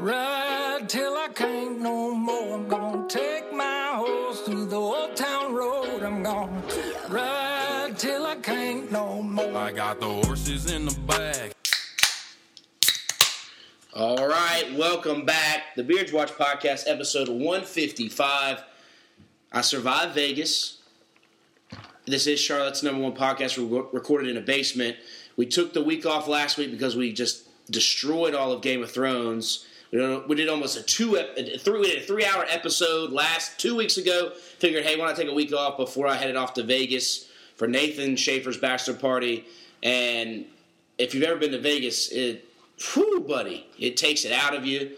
I'm ride till I can't no more. I'm gonna take my horse through the old town road. I'm gonna ride till I can't no more. I got the horses in the back. All right, welcome back. The Beards Watch Podcast, episode 155. I survived Vegas. This is Charlotte's number one podcast re- recorded in a basement. We took the week off last week because we just destroyed all of Game of Thrones. We did, almost a two three we did a three hour episode last two weeks ago. Figured, hey, why not take a week off before I headed off to Vegas for Nathan Schaefer's bachelor party? And if you've ever been to Vegas, it, whew, buddy, it takes it out of you.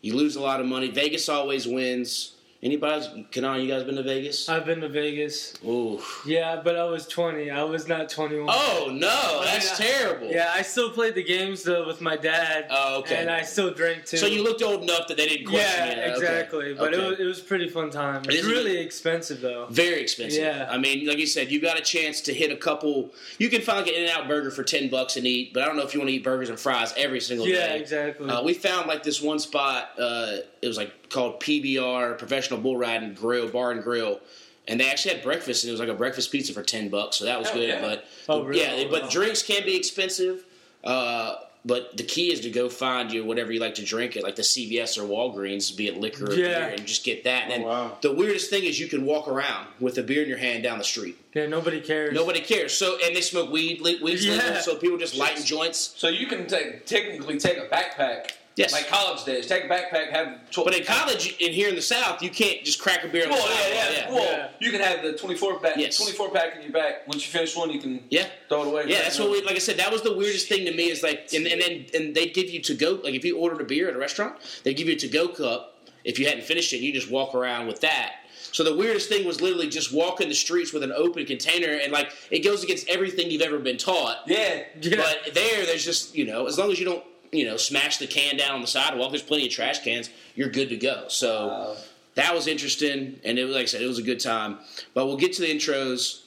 You lose a lot of money. Vegas always wins. Anybody? Kenan, you guys been to Vegas? I've been to Vegas. Ooh. Yeah, but I was 20. I was not 21. Oh no, that's Yeah. terrible. Yeah, I still played the games though with my dad. Oh, okay. And I still drank too. So you looked old enough that they didn't question Yeah, you. Okay. exactly. But Okay. it, was, it was a pretty fun time. It It's really expensive though. Very expensive. Yeah. I mean, like you said, you got a chance to hit a couple. You can find like an In-N-Out burger for ten bucks and eat, but I don't know if you want to eat burgers and fries every single Yeah, day. Yeah, exactly. Uh, we found like this one spot. Uh, it was like called PBR Professional Bull Riding Grill Bar and Grill, and they actually had breakfast, and it was like a breakfast pizza for ten bucks, so that was Oh, good. yeah. But Oh, really? yeah, but drinks can be expensive. Uh, but the key is to go find you whatever you like to drink at like the CVS or Walgreens, be it liquor or Yeah. beer, and just get that. And then Oh, wow. the weirdest thing is you can walk around with a beer in your hand down the street. yeah, nobody cares. Nobody cares. So and they smoke weed. le- Weed's Yeah. legal, so people just lighting joints. So you can take, technically take a backpack, Yes. like college days. Take a backpack, have. Tw- But in college, in here in the South, you can't just crack a beer on the oh, well, sidewalk. yeah, yeah. Well, Yeah. you can have the twenty-four pack, Yes. twenty-four pack in your back. Once you finish one, you can Yeah. throw it away. Yeah, that's what we like. I said that was the weirdest thing to me is like, and, and then and they give you to go like if you ordered a beer at a restaurant, they give you a to go cup. If you hadn't finished it, you just walk around with that. So the weirdest thing was literally just walking the streets with an open container, and like it goes against everything you've ever been taught. Yeah. Yeah. But there, there's just you know, as long as you don't you know smash the can down on the sidewalk, there's plenty of trash cans. You're good to go. So that was interesting, and it was like I said, it was a good time. But we'll get to the intros.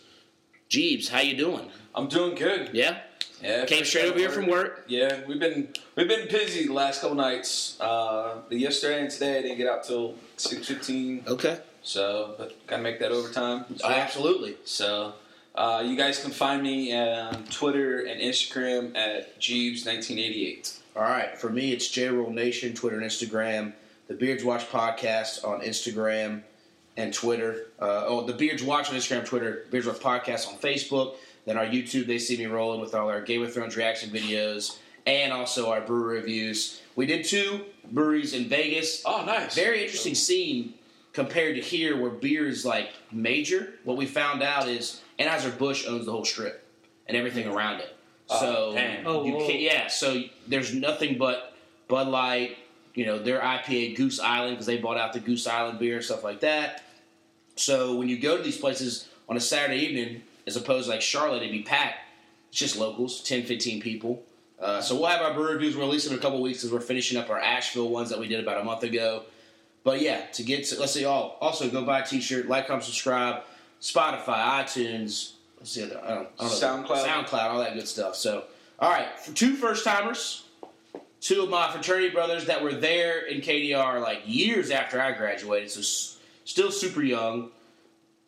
Jeebs, how you doing? I'm doing good. Yeah, Yeah. came straight over here from work. Yeah, we've been we've been busy the last couple nights. Uh, but yesterday and today I didn't get out till six fifteen. Okay, So, but gotta make that overtime. as well. absolutely. So, uh, you guys can find me on Twitter and Instagram at Jeebs1988. All right, for me, it's J Roll Nation, Twitter and Instagram. The Beards Watch podcast on Instagram and Twitter. Uh, oh, the Beards Watch on Instagram, Twitter. Beards Watch podcast on Facebook. Then our YouTube, they see me rolling with all our Game of Thrones reaction videos and also our brewery reviews. We did two breweries in Vegas. Oh, nice. Very interesting scene compared to here where beer is like major. What we found out is Anheuser-Busch owns the whole strip and everything around it. Oh, So damn. Oh, you can't, yeah, so there's nothing but Bud Light, you know, their IPA Goose Island because they bought out the Goose Island beer and stuff like that. So when you go to these places on a Saturday evening, as opposed to like Charlotte, it'd be packed. It's just locals, 10, 15 people. Uh, so we'll have our brew reviews released in a couple weeks as we're finishing up our Asheville ones that we did about a month ago. But yeah, to get to, let's see, all also go buy a t-shirt, like, comment, subscribe, Spotify, iTunes, what's the other? I don't, I don't. SoundCloud. SoundCloud, all that good stuff. So, all right, for two first timers, two of my fraternity brothers that were there in KDR like years after I graduated, so s- still super young.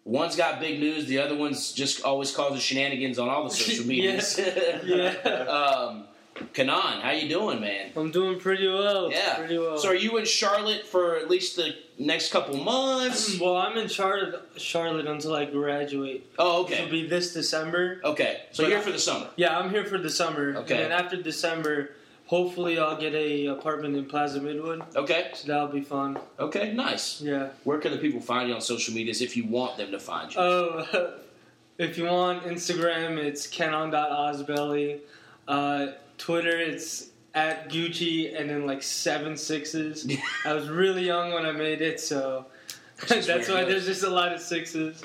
One's got big news, the other one's just always causes shenanigans on all the social medias. Yeah. um, Kenan, how you doing, man? I'm doing pretty well. Yeah. Pretty well. So are you in Charlotte for at least the next couple months? Well, I'm in Charlotte, Charlotte until I graduate. Oh, okay. It'll be this December. Okay. So But you're I- for the summer. Yeah, I'm here for the summer. Okay. And then after December, hopefully I'll get a apartment in Plaza Midwood. Okay. So that'll be fun. Okay. Nice. Yeah. Where can the people find you on social medias if you want them to find you? Oh, if you want Instagram, it's canon.osbelly. Uh, Twitter, it's at Gucci and then like seven sixes. I was really young when I made it, so that's where why there's just a lot of sixes.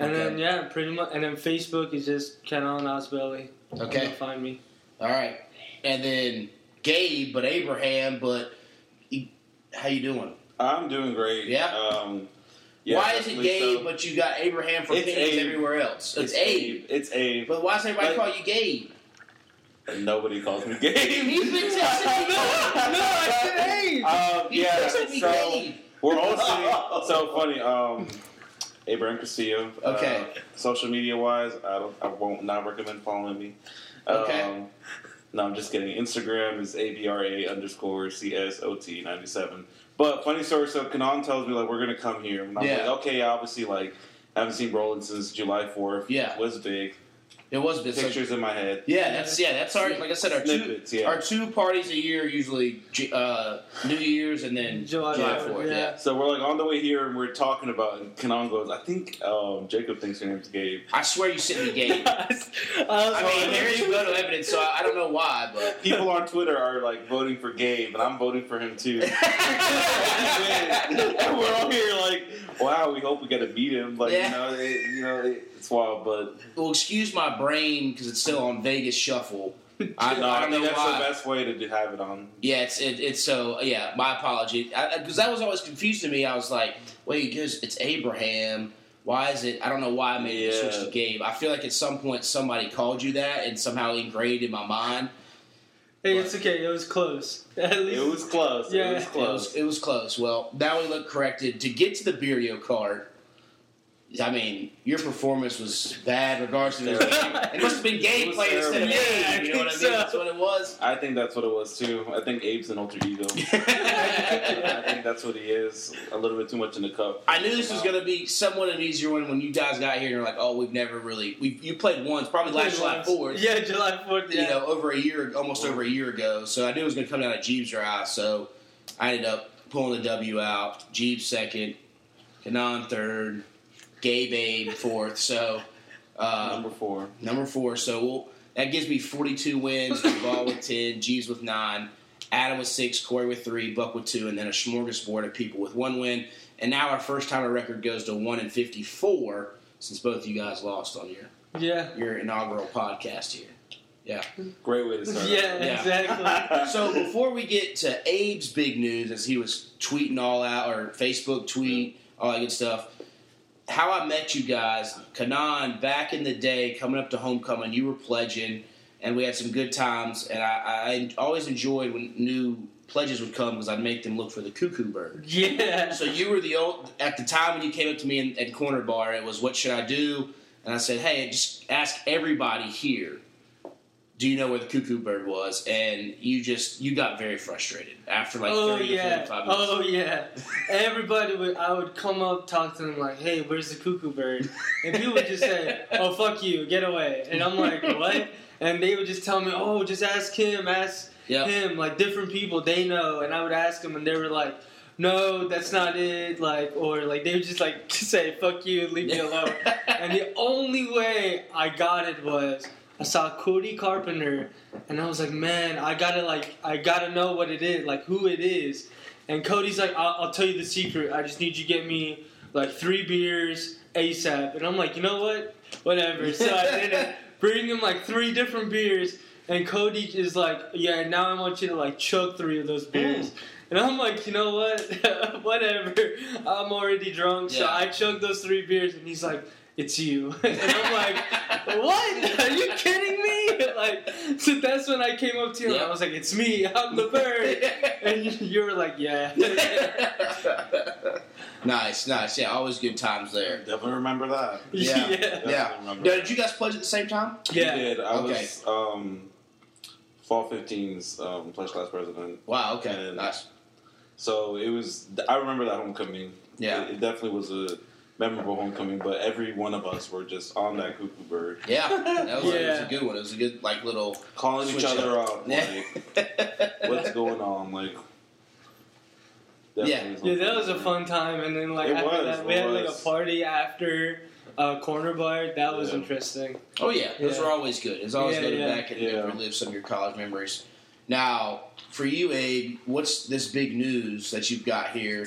And then yeah, pretty much. And then Facebook is just Kenan Osbelly. Okay. You'll find me. All right. And then Gabe, but Abraham, but he- how you doing? I'm doing great. Yeah? Um, yeah, why is it Gabe, so. but you got Abraham for It's pennies everywhere else? It's, Abe. It's Abe. But why does everybody But- call you Gabe? And nobody calls me Gabe. He's been texting me. no, I said hey. Um, He's yeah, texting me so Gabe. we're all sitting. So funny. Um, Abraham Castillo. Okay. Uh, social media wise, I don't. I won't not recommend following me. Okay. Um, no, I'm just kidding. Instagram is abra underscore csot ninety seven. But funny story. So Kenan tells me like we're gonna come here, and I'm Yeah. like, okay, obviously like haven't seen Brolin since July fourth. Yeah. was big. It was been so- Pictures in my head. Yeah, that's yeah, that's our like I said, our two yeah. our two parties a year are usually uh, New Year's and then July July 4th, yeah. Yeah. So we're like on the way here, and we're talking about. And Kenan goes, I think um, Jacob thinks your name's Gabe. I swear you sent me Gabe. I was I mean, like, there is photo evidence, so I, I don't know why, but People on Twitter are like voting for Gabe, and I'm voting for him too. and we're all here like, wow, we hope we get to beat him. Like, Yeah. you know, it, you know, it, it's wild, but well, excuse my brain because it's still on Vegas Shuffle. I, no, I I, don't know think that's why. the best way to do- have it on. Yeah, it's it, it's so yeah. My apology, because that was always confusing to me. I was like, wait, because it's Abraham. Why is it? I don't know why I made the Yeah. switch to Gabe. I feel like at some point somebody called you that and somehow engraved in my mind. hey, it's okay. It was close. At least It was close. Yeah. It was It was, close. it was close. Well, now we look corrected to get to the Beerio Kart. I mean, your performance was bad, regardless of it. It must have been was instead of me. Yeah, You know what I think mean? so. That's what it was. I think that's what it was too. I think Abe's an alter ego. I think that's what he is. A little bit too much in the cup. I knew this was going to be somewhat an easier one when you guys got here and you're like, oh, we've never really. we You played once, probably last July 4th. Yeah, July fourth. Yeah. You know, over a year, almost over a year ago. So I knew it was going to come down to Jeebs or I. So I ended up pulling the W out. Jeebs second, Kenan third, Gabe Abe fourth. So uh, Number four. number four. So we'll, that gives me 42 wins. Ball with 10, Jeebs with nine, Adam with six, Corey with three, Buck with two, and then a smorgasbord of people with one win. And now our first timer record goes to one and 54 since both of you guys lost on your yeah. your inaugural podcast here. Yeah. Great way to start. Yeah, Yeah. exactly. So before we get to Abe's big news, as he was tweeting all out or Facebook tweet, all that good stuff. How I met you guys, Kenan, back in the day, coming up to homecoming, you were pledging, and we had some good times. And I, I always enjoyed when new pledges would come because I'd make them look for the cuckoo bird. yeah. So you were the old at the time when you came up to me in, at corner bar. It was what should I do? And I said, hey, just ask everybody here. Do you know where the cuckoo bird was? And you just you got very frustrated after like oh thirty yeah. to forty-five oh, minutes. Oh yeah. Everybody would. I would come up, talk to them like, "Hey, where's the cuckoo bird?" And people would just say, "Oh fuck you, get away." And I'm like, "What?" And they would just tell me, "Oh, just ask him, ask Yep. him." Like different people, they know. And I would ask them, and they were like. No, that's not it. Like, or like they would just like say, "Fuck you, leave me alone." and the only way I got it was I saw Cody Carpenter, and I was like, man, I gotta like, I gotta know what it is, like who it is. And Cody's like, I'll, I'll tell you the secret. I just need you to get me like three beers ASAP. And I'm like, you know what? Whatever. So I did it. Bring him like three different beers, and Cody is like, yeah, now I want you to like chug three of those beers. Mm. And I'm like, you know what? Whatever. I'm already drunk, so I chugged those three beers, and he's like, it's you. and I'm like, what? Are you kidding me? Like, so that's when I came up to you, and I was like, it's me. I'm the bird. and you, you were like, yeah. nice, nice. Yeah, always good times there. Definitely remember that. Yeah. yeah. Yeah. remember Now, did you guys pledge at the same time? Yeah. We did. I Okay. was um, Fall 15's um, pledge class president. Wow. Okay. And- nice. So it was. I remember that homecoming. Yeah. It, it definitely was a memorable homecoming. But every one of us were just on that cuckoo bird, Yeah, that was, it was a good one. It was a good like little. calling each other up. out. Like, what's going on? Like. Yeah. definitely Yeah, that was a fun time. And then, like, It after was, that, we it had, like, a party after uh, Corner Bar. That was interesting. Oh yeah, those Yeah. are always good. It's always Yeah, good to yeah. back and Yeah. relive some of your college memories. Now, for you, Abe, what's this big news that you've got here?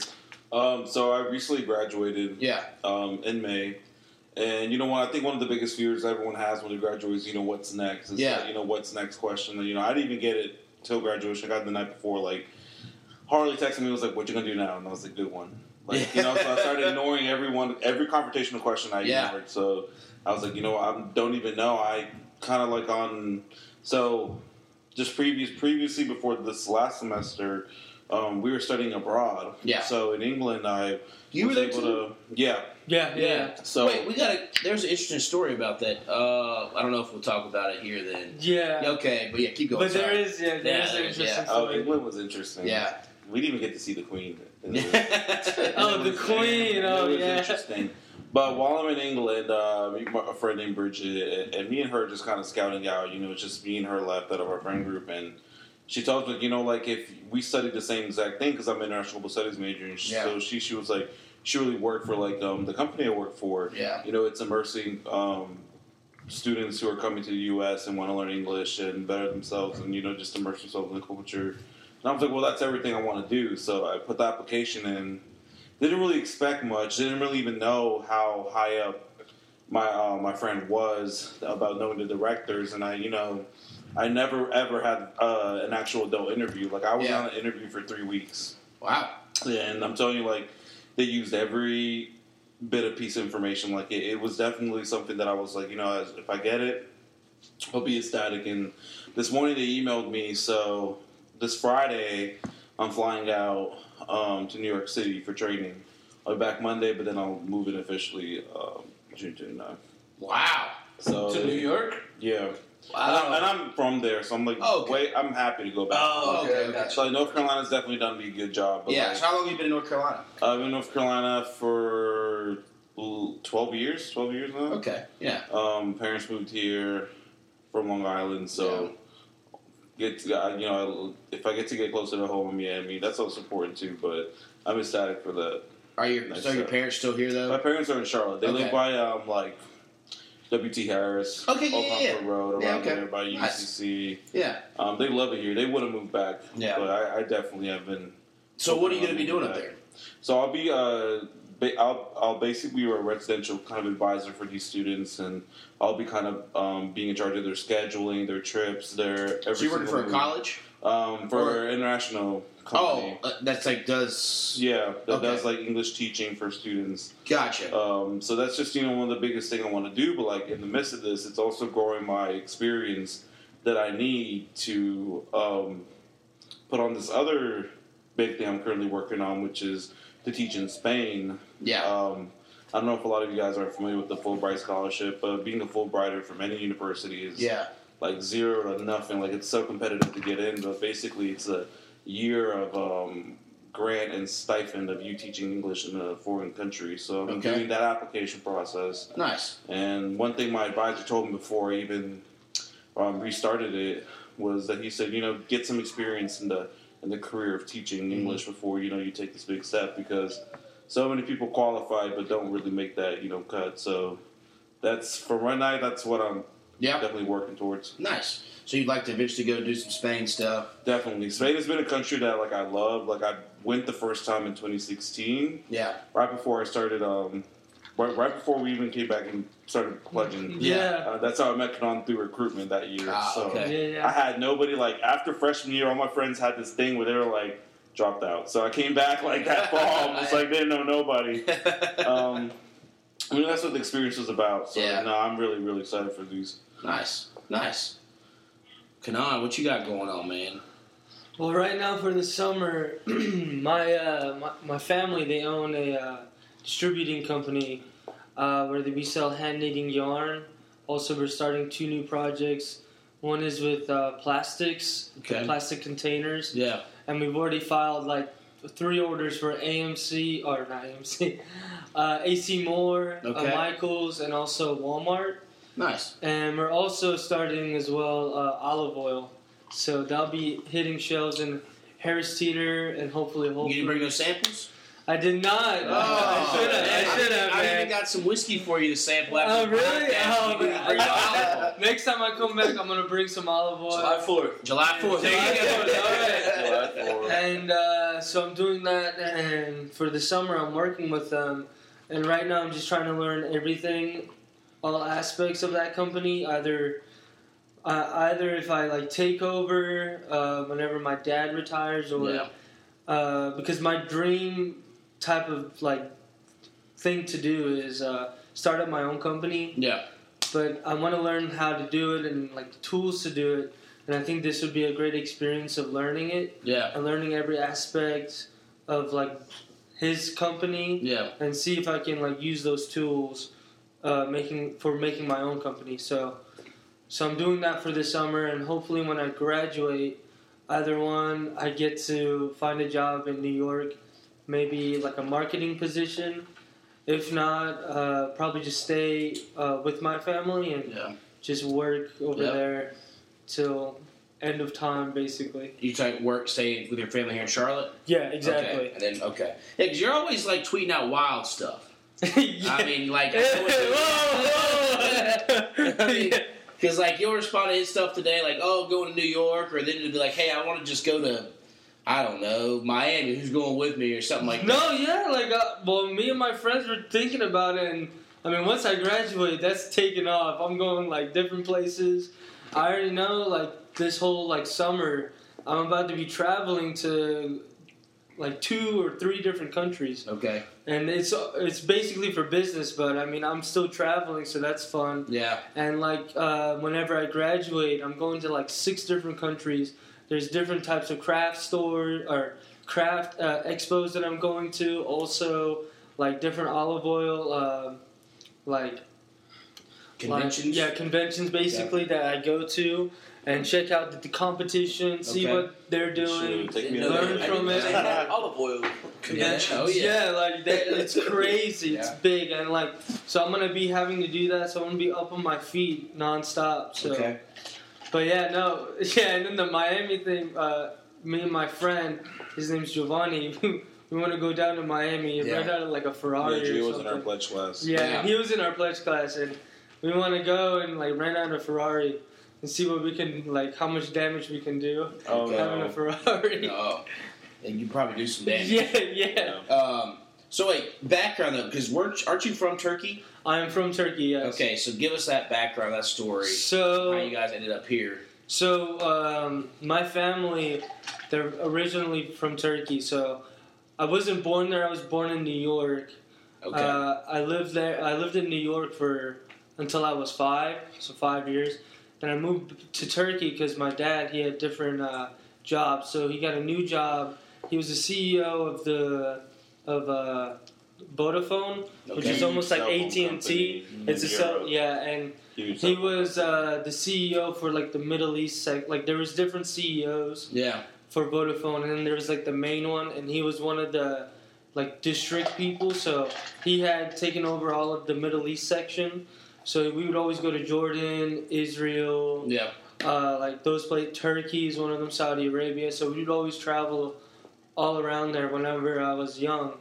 Um, so I recently graduated. Yeah, um, in May. And you know what? I think one of the biggest fears everyone has when they graduate is, you know, what's next? It's Yeah. like, you know, what's next question? And, you know, I didn't even get it till graduation. I got it the night before. Like, Harley texted me, was like, what you going to do now? And I was like, good one. Like, you know, so I started ignoring everyone, every confrontational question I Yeah. ignored. So I was like, you know, I don't even know. I kind of like on. So just previous previously before this last semester, um, we were studying abroad. Yeah. So in England, I You was were there able too? to. Yeah. Yeah, yeah, So Wait, we got a. There's an interesting story about that. Uh, I don't know if we'll talk about it here then. yeah. Okay, but yeah, keep going. But there sorry. is, yeah, there Yeah, is an there is, interesting yeah. oh. England was interesting. Yeah. We didn't even get to see the Queen. Oh, the Queen, oh, it was yeah. interesting. But while I'm in England, uh, a friend named Bridget, and, and me and her just kind of scouting out. You know, it's just me and her left out of our friend group, and she tells me, you know, like if we studied the same exact thing because I'm an international global studies major, and she, Yeah. so she she was like, she really worked for like um, the company I work for. Yeah. You know, it's immersing um, students who are coming to the U.S. and want to learn English and better themselves, and you know, just immerse themselves in the culture. And I was like, well, that's everything I want to do. So I put the application in. Didn't really expect much. Didn't really even know how high up my uh, my friend was about knowing the directors. And I, you know, I never ever had uh, an actual adult interview. Like I was Yeah. on an interview for three weeks. Wow. Yeah, and I'm telling you, like they used every bit of piece of information. Like it, it was definitely something that I was like, you know, as, if I get it, I'll be ecstatic. And this morning they emailed me. So this Friday, I'm flying out um, to New York City for training. I'll be back Monday, but then I'll move in officially um, June 29th. Wow. So to New York. yeah. Wow. And, I'm, and I'm from there, so I'm like, Oh, okay. wait, I'm happy to go back. Oh, okay, okay. gotcha. So like, North Carolina's definitely done me a good job. But yeah. like, So how long have you been in North Carolina? I've been in North Carolina for 12 years, 12 years now. Okay. Yeah. Um, parents moved here from Long Island, so get to, you know if I get to get closer to home in Miami, that's also important too. But I'm ecstatic for that. Are your Nice so your parents still here though? My parents are in Charlotte. They Okay. live by um like W.T. Harris, Okay, yeah, Old yeah, yeah. Road, around Yeah, okay. there by. UCC. Yeah. Um, they love it here. They would have moved back, Yeah. but I, I definitely have been. So what are you going to be doing up there? So I'll be uh, ba- I'll I'll basically be a residential kind of advisor for these students, and I'll be kind of um, being in charge of their scheduling, their trips, their. So you're working for a move. college? Um, for Or- international Oh, company. uh, that's like does. Yeah, that Okay. does like English teaching for students. Gotcha. Um, so that's just you know one of the biggest thing I want to do. But like in the midst of this, it's also growing my experience that I need to um, put on this other big thing I'm currently working on, which is to teach in Spain. yeah. Um, I don't know if a lot of you guys are familiar with the Fulbright scholarship, but being a Fulbrighter from any university is yeah. Like zero to nothing. Like it's so competitive to get in, but basically it's a year of um, grant and stipend of you teaching English in a foreign country. So I'm Okay. doing that application process. Nice. And one thing my advisor told me before I even um, restarted it was that he said, you know, get some experience in the in the career of teaching English before you know you take this big step because so many people qualify but don't really make that you know cut. So that's for right now. That's what I'm Yeah. definitely working towards. Nice. So you'd like to eventually go do some Spain stuff? Definitely, Spain has been a country that like I love. Like I went the first time in 2016, Yeah. right before I started. Um, right, right before we even came back and started pledging. Yeah. Uh, that's how I met Kenan through recruitment that year. Ah, so okay. Yeah, yeah. I had nobody like after freshman year. All my friends had this thing where they were like dropped out. So I came back like that fall. It's like they didn't know nobody. Um, I mean that's what the experience was about. So Yeah. no, I'm really really excited for these. Nice. Nice. Kenan, what you got going on, man? Well, right now for the summer, my, uh, my my family they own a uh, distributing company uh, where we sell hand knitting yarn. Also, we're starting two new projects. One is with uh, plastics, Okay. plastic containers, Yeah. and we've already filed like three orders for AMC or not AMC, uh, AC Moore, uh, Okay. Michaels, and also Walmart. Nice. And we're also starting as well uh, olive oil. So that'll be hitting shelves in Harris Teeter and hopefully Whole You didn't bring Foods. no samples? I did not. I should have. I should have, I, even man. got some whiskey for you to sample Oh, after the really? Oh, You didn't man. bring no olive oil. Next time I come back, I'm gonna bring some olive oil. July fourth. July 4th. July There you go. 4th, all right. July 4th. And uh, so I'm doing that, and for the summer I'm working with them. And right now I'm just trying to learn everything, all aspects of that company. Either, uh, either if I like take over uh, whenever my dad retires, or Yeah. uh, because my dream type of like thing to do is uh, start up my own company Yeah. but I want to learn how to do it and like the tools to do it, and I think this would be a great experience of learning it Yeah. and learning every aspect of like his company Yeah. and see if I can like use those tools uh, making for making my own company. So, so I'm doing that for this summer, and hopefully when I graduate, either one I get to find a job in New York, maybe like a marketing position. If not, uh, probably just stay uh, with my family and Yeah. just work over Yep. there till end of time, basically. You try to work, stay with your family here in Charlotte. Yeah, Okay. And then okay. Yeah, because you're always like tweeting out wild stuff. Yeah. I mean, like. Because like you'll respond to his stuff today, like oh going to New York, or then it'll be like hey I want to just go to I don't know Miami. Who's going with me or something like that? No, yeah, like, uh, well, me and my friends were thinking about it, and I mean, once I graduate, that's taking off. I'm going like different places. I already know, like, this whole like summer, I'm about to be traveling to like two or three different countries, Okay. and it's it's basically for business. But I mean, I'm still traveling, so that's fun. Yeah. And like uh, whenever I graduate, I'm going to like six different countries. There's different types of craft store or craft uh, expos that I'm going to. Also, like different olive oil, uh, like Conventions. like- yeah, conventions basically that I go to and check out the, the competition, see Okay. what they're doing. Shoot, take me Didn't know to learn they- from it. olive oil conventions. Oh, yeah. Yeah, like that, it's crazy. It's big, and like so, I'm gonna be having to do that. So I'm gonna be up on my feet nonstop. So. Okay. But yeah, no, yeah, and then the Miami thing. Uh, me and my friend, his name's Giovanni. we want to go down to Miami, Yeah. rent out like a Ferrari Yeah, Gio was in our pledge class. yeah, Yeah. he was in our pledge class, and we want to go and like rent out a Ferrari and see what we can like, how much damage we can do Oh, having a. Ferrari. No. And you probably do some damage. yeah, yeah. Um. So wait, background though, because weren't aren't you from Turkey? I am from Turkey. Yes. Okay, so give us that background, that story, So how you guys ended up here. So um, my family, they're originally from Turkey. So I wasn't born there. I was born in New York. Okay. Uh, I lived there. I lived in New York for until I was five, so five years. Then I moved to Turkey because my dad he had different uh, jobs. So he got a new job. He was the CEO of the of uh, Vodafone, which is almost like AT and T. It's a cell, yeah, and Huge he was uh, the CEO for like the Middle East sec. Like there was different CEOs yeah. for Vodafone, and then there was like the main one, and he was one of the like district people. So he had taken over all of the Middle East section. So we would always go to Jordan, Israel, Yeah. uh, like those places. Turkey is one of them, Saudi Arabia. So we'd always travel all around there whenever I was young.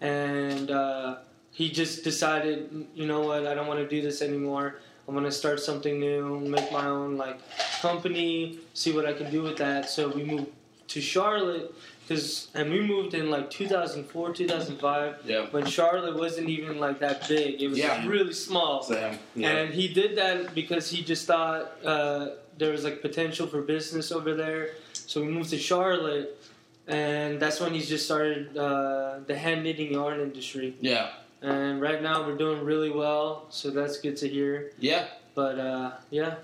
And uh, he just decided, you know what, I don't want to do this anymore. I'm gonna start something new, make my own like company, see what I can do with that. So we moved to Charlotte, cause and we moved in like 2004, 2005, Yeah. when Charlotte wasn't even like that big. It was Yeah. really small. Sam. Yeah. And he did that because he just thought uh, there was like potential for business over there. So we moved to Charlotte, and that's when he's just started uh, the hand knitting yarn industry. Yeah. And right now we're doing really well, so that's good to hear. Yeah. But uh, yeah,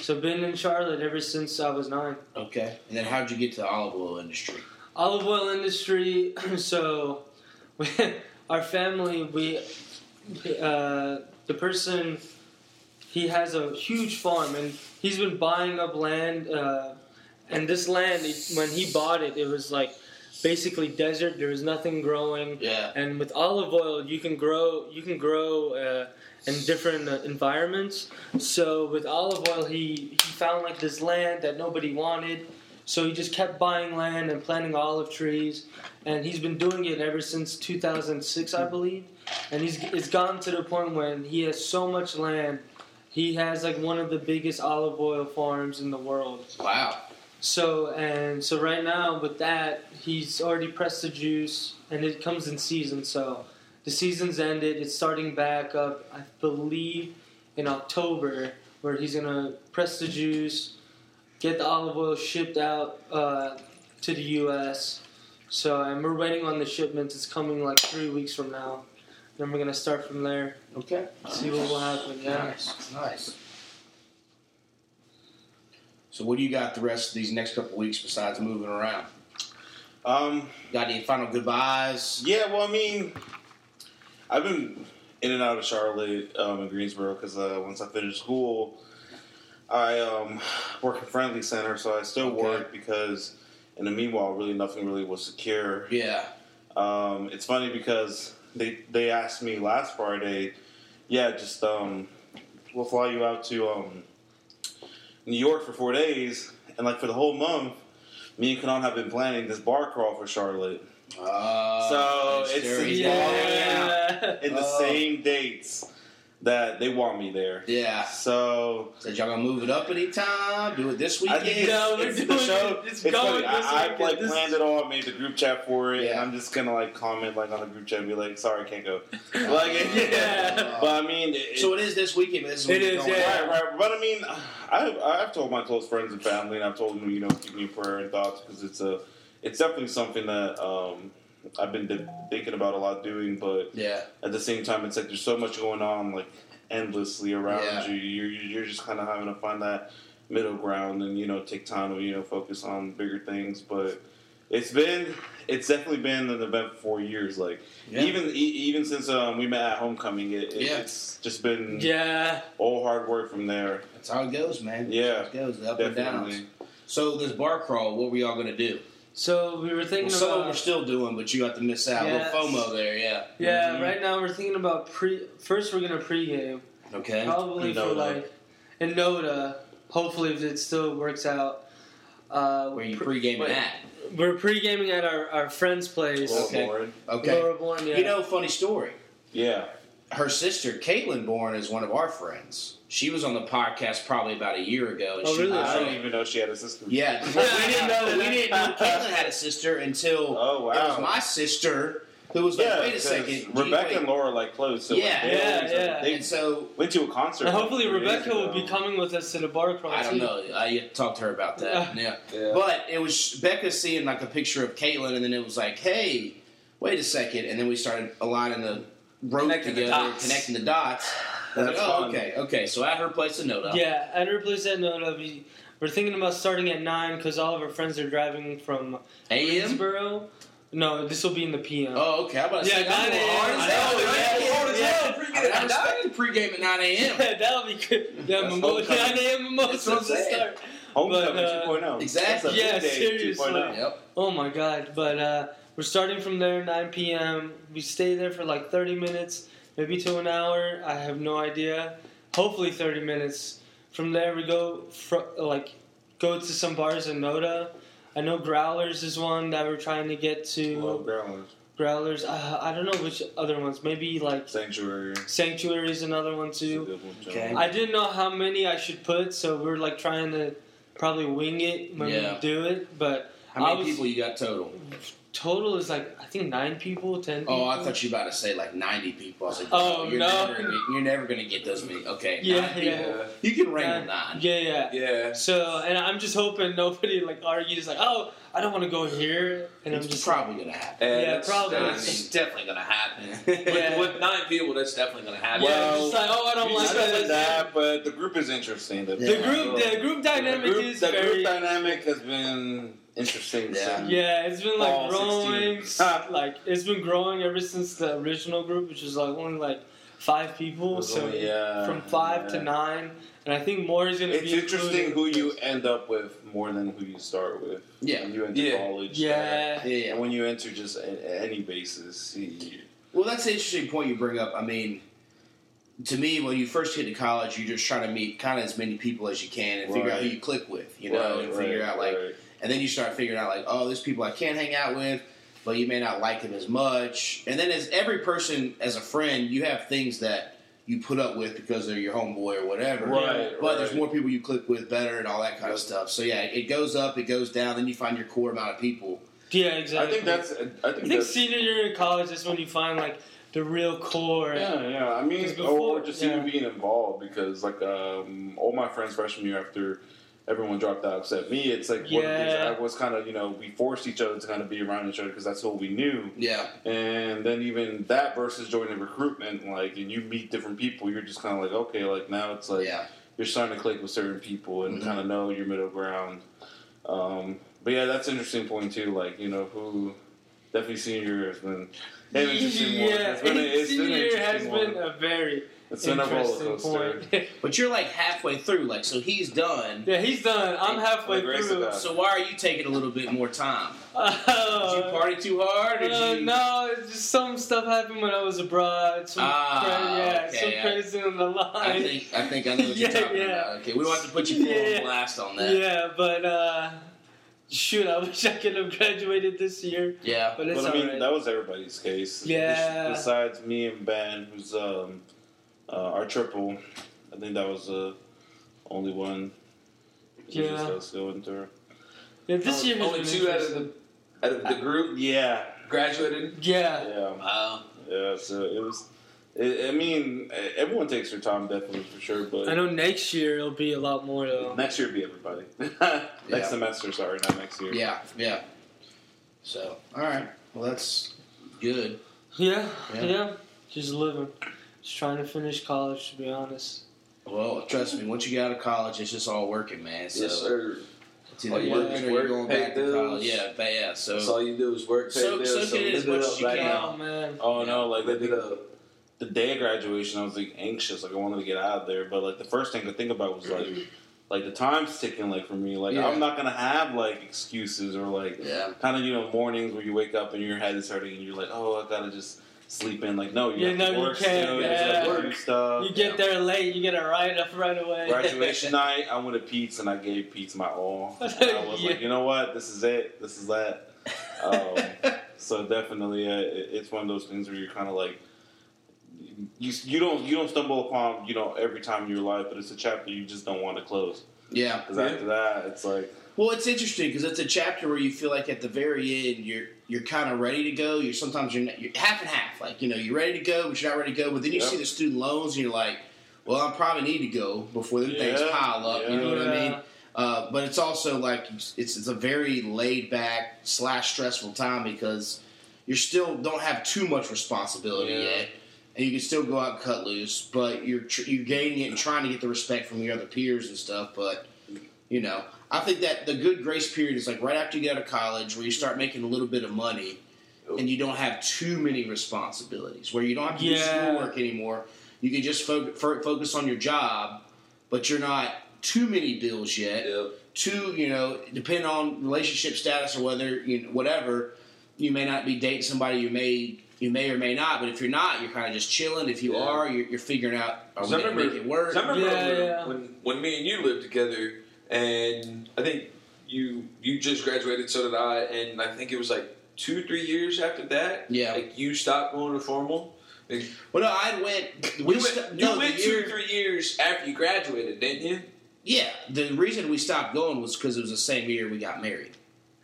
so been in Charlotte ever since I was nine. Okay. And then how'd you get to the olive oil industry? Olive oil industry. so, we, our family, we, uh, the person, he has a huge farm and he's been buying up land. Uh, and this land, it- when he bought it, it was like basically desert. There was nothing growing. Yeah. And with olive oil, you can grow. You can grow uh, in different uh, environments. So with olive oil, he he found like this land that nobody wanted. So he just kept buying land and planting olive trees, and he's been doing it ever since 2006, I believe. And he's it's gotten to the point when he has so much land, he has like one of the biggest olive oil farms in the world. Wow. So and so right now with that, he's already pressed the juice, and it comes in season. So the season's ended. It's starting back up. I believe in October, where he's gonna press the juice, get the olive oil shipped out uh, to the U.S. So and we're waiting on the shipments. It's coming like three weeks from now. Then we're gonna start from there. Okay. See what will happen. Yeah. Nice. Nice. So what do you got the rest of these next couple weeks besides moving around? Um, Got any final goodbyes? yeah, well, I mean, I've been in and out of Charlotte um, and Greensboro because uh, once I finished school, I um, work at Friendly Center, so I still Okay. work because in the meanwhile, really nothing really was secure. Yeah. Um, it's funny because they they asked me last Friday, yeah, just um, we'll fly you out to um, New York for four days, and like for the whole month, me and Kenan have been planning this bar crawl for Charlotte Uh, So, it's- yeah. in the Oh. same dates that they want me there. Yeah. So Said y'all gonna move it up anytime? Do it this I weekend? think it's, No, we're it's the show. It's It's, going funny. this I, I've like This- planned it all. I made the group chat for it, Yeah. and I'm just gonna like comment like on the group chat and be like, "Sorry, I can't go." like, Yeah. but I mean, it, so it is this weekend. But this is when It you're is, going. yeah. Right, right. But I mean, I, I've told my close friends and family, and I've told them, you know, keep me in prayer and thoughts because it's a, it's definitely something that um, I've been de- thinking about a lot doing. But Yeah. at the same time, it's like there's so much going on, like endlessly around Yeah. you. You're you're just kind of having to find that middle ground and you know take time to you know focus on bigger things. But it's been, it's definitely been an event for four years. Like Yeah. even e- even since um, we met at homecoming, it, it, Yeah. it's just been yeah. all hard work from there. That's how it goes, man. Yeah. That's how it goes. The up and Definitely. downs. So this bar crawl, what are we all gonna do? So we were thinking Well, thinking some of them about are still doing, but you got to miss out. Yes. A little FOMO there, yeah. yeah. Mhm. Right now we're thinking about pre. First, we're gonna pregame. Okay. Probably for like in Noda. Hopefully, if it still works out. Uh, Where you pre- pregame wait. at? We're pre-gaming at our, our friend's place. Laura Okay. Bourne. Okay. Laura Bourne, yeah. You know, funny story. Yeah. Her sister, Caitlin Bourne, is one of our friends. She was on the podcast probably about a year ago. And Oh, she really? was I like- didn't even know she had a sister. Yeah, we didn't know. We didn't know Caitlin had a sister until Oh wow. it was my sister who was like, yeah, "Wait a second, Rebecca wait." and Laura like close. So like, Yeah. they Yeah, always, yeah. They And so went to a concert. and hopefully like, Rebecca will be coming with us to the bar crawl I don't know. I talked to her about that. Yeah. Yeah. But it was Becca seeing like a picture of Caitlin, and then it was like, "Hey, wait a second. and then we started aligning the rope Connecting together, dots. connecting the dots. I was That's like, oh, okay, okay. So at her place in Noda. Yeah, at her place at Noda, we, we're thinking about starting at nine because all of our friends are driving from A.M. Greensboro. No, this will be in the PM. Oh, okay. I'm about to Yeah, say, I'm 9 going hard as a.m. hell. I know, Yeah, yeah, hard as hell. I mean, I the pregame at 9 a.m. Yeah, that'll be good. Yeah, mimo- 9 a.m. That's what I'm mimosas to start. Homecoming But, uh, 2.0. Exactly. Yeah, seriously. 2.0. Yep. Oh my god! But uh, we're starting from there 9 p.m. We stay there for like 30 minutes, maybe to an hour. I have no idea. Hopefully 30 minutes. From there we go fr- like go to some bars in Noda. I know Growlers is one that we're trying to get to. Love Growlers. Growlers. Uh, I don't know which other ones. Maybe like Sanctuary. Sanctuary is another one too. one. Okay. I didn't know how many I should put, so we're like trying to probably wing it when Yeah. we do it. But How many was- people you got total? Total is like I think nine people, ten. People. Oh, I thought you were about to say like 90 people. I was like, Oh, you're no. Never, gonna- you're never going to get those many. Okay. Yeah, nine people. yeah. You can wrangle Nine. nine. Yeah, yeah. Yeah. So, and I'm just hoping nobody like argues like, oh, I don't want to go here, and I'm It's just probably going to happen. And Yeah, that's- probably. That's definitely gonna happen. Yeah. With, with nine people, that's definitely gonna happen. yeah, Well, just like oh, I don't like Not only that, but the group is interesting. The, The group, the group dynamic the group, is the very. group dynamic has been interesting. Yeah. yeah, it's been like All growing, like it's been growing ever since the original group, which was like only like five people. It So only- yeah, from five yeah. to nine, and I think more is gonna It's be. interesting included. who you end up with more than who you start with. Yeah. When you enter Yeah. college. Yeah. Yeah. And when you enter just a, any basis, you, Well, that's an interesting point you bring up. I mean, to me, when you first get to college, you're just trying to meet kind of as many people as you can and figure out who you click with, you know, Right, and figure right, out like, right. And then you start figuring out like, oh, there's people I can't hang out with, but you may not like them as much. And then as every person, as a friend, you have things that you put up with because they're your homeboy or whatever. Right, But there's more people you click with better and all that kind of stuff. So yeah, it goes up, it goes down, then you find your core amount of people. Yeah, exactly. I think that's. I think, I think that's, senior year in college is when you find like the real core. Yeah, yeah. I mean, before- or just even being involved because, like, um, all my friends freshman year after everyone dropped out except me, it's like one of the things I was kind of, you know, we forced each other to kind of be around each other because that's what we knew. Yeah. And then even that versus joining recruitment, like, and you meet different people, you're just kind of like, okay, like now it's like Yeah. you're starting to click with certain people and Mhm. kind of know your middle ground. Um, but yeah, that's an interesting point too. Like you know who definitely senior has been an interesting one. yeah, It's been, a, it's been senior has interesting been a very It's been a roller interesting coaster. point. But you're like halfway through, like so he's done. yeah, he's done. I'm halfway through. So why are you taking a little bit more time? Uh, Did you party too hard? Or uh, you... no, just some stuff happened when I was abroad. Some Ah, cra- yeah, okay, some yeah. crazy on the line. I think I think I know what you're talking yeah. about. Okay, we don't have to put you full Yeah. blast on that. Yeah, but uh, shoot, I wish I could have graduated this year. Yeah. But it's But I mean, alright. that was everybody's case. Yeah. Besides me and Ben, who's um, uh, our triple, I think that was the only one. Yeah. Just going through. Yeah, this year has only two out of the out of the group Yeah. graduated. Yeah. Yeah. Wow. Yeah. So it was. I mean, everyone takes their time, definitely for sure. But I know next year it'll be a lot more though. next year, will be everybody. Yeah. next semester, sorry, not next year. Yeah. Yeah. So all right. Well, that's good. Yeah, Yeah. yeah, Just living. Just trying to finish college, to be honest. Well, trust me. Once you get out of college, it's just all working, man. So Yes, sir. it's either All you do working is or you're going pay back to college. Yeah. But yeah. So That's all you do is work, pay So- bills, soak so it in as much as you right can. now. Oh man. Oh no! Like Live the, it up. the day of graduation, I was like anxious. Like I wanted to get out of there, but like the first thing to think about was like, like the time's ticking. Like for me, like Yeah. I'm not gonna have like excuses or like yeah. kind of you know mornings where you wake up and your head is hurting and you're like, oh, I gotta just sleep in. Like no, you Yeah, have no, to you work can't, still. You yeah. have to do stuff. You get there late, you get a write up right away. Graduation night, I went to Pete's and I gave Pete's my all. And I was like, you know what? This is it. This is that. Um, so definitely, uh, it, it's one of those things where you're kind of like, you you don't you don't stumble upon you know every time in your life, but it's a chapter you just don't want to close yeah. because after that, it's like Well, it's interesting because it's a chapter where you feel like at the very end you're you're kind of ready to go. You're sometimes you're, you're half and half. Like you know you're ready to go, but you're not ready to go. But then you Yep. see the student loans and you're like, well, I probably need to go before them things pile up. You know what I mean? Uh, but it's also like it's it's a very laid back slash stressful time because you still don't have too much responsibility Yeah. yet, and you can still go out and cut loose. But you're tr- you're gaining it and trying to get the respect from your other peers and stuff. But you know, I think that the good grace period is like right after you get out of college, where you start making a little bit of money, oh. and you don't have too many responsibilities, where you don't have to do Yeah. schoolwork anymore. You can just fo- fo- focus on your job, but you're not too many bills yet. Yep. Too, you know, depending on relationship status or whether you know, whatever, you may not be dating somebody. You may you may or may not, but if you're not, you're kind of just chilling. If you Yeah. are, you're, you're figuring out are we I going to remember- make it work? I remember Yeah, when, yeah. when when me and you lived together, and I think you you just graduated, so did I, and I think it was like two three years after that. Yeah. like you stopped going to formal. Like, Well, no, I went. you We went, st- you no, went two year- three years after you graduated, didn't you? Yeah, the reason we stopped going was because it was the same year we got married,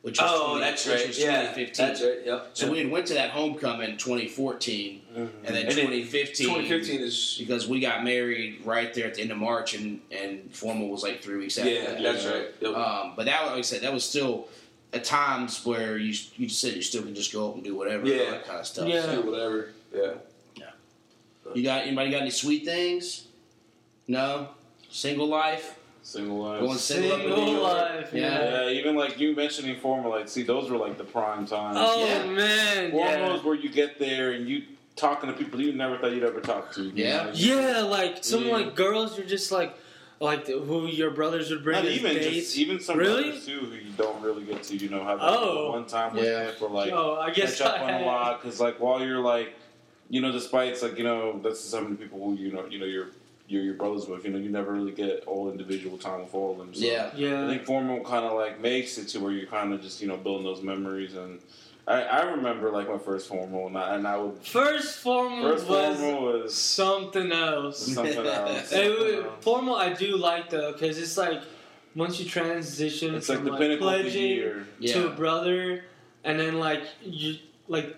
which was Oh, 20 that's which right. was Yeah, 2015. that's right. Yep. So yep. we had went to that homecoming 2014, and then And 2015, 2015 is because we got married right there at the end of March, and and formal was like three weeks after. yeah, that. that's right. Yep. Um, but that, like I said, that was still at times where you you just said you still can just go up and do whatever, Yeah. that kind of stuff. Yeah. Do whatever. Yeah. You got anybody got any sweet things? No, single life, single lives. going single, up in New Single life, Yeah. yeah, even like you mentioning formal, like see, those were like the prime times. Oh Yeah. man, Formal yeah. is where you get there and you talking to people you never thought you'd ever talk to. Yeah. know? Yeah, like some Yeah. like girls, you're just like, like the, who your brothers would bring Not even dates. just even some Really? brothers too who you don't really get to you know have Oh. one time Yeah. with for like oh, I guess catch up I on a lot because like while you're like you know despite it's like you know that's so many people who you know you know you're you're your brothers with you know you never really get all individual time with all of them. So Yeah. I think formal kind of like makes it to where you're kind of just you know building those memories and. I, I remember like my first formal and I, and I would first formal first was formal was something else. something else. It something was- else. formal, I do like though, because it's like once you transition It's like from the like, pinnacle of the pledging year. Yeah. to a brother, and then like you like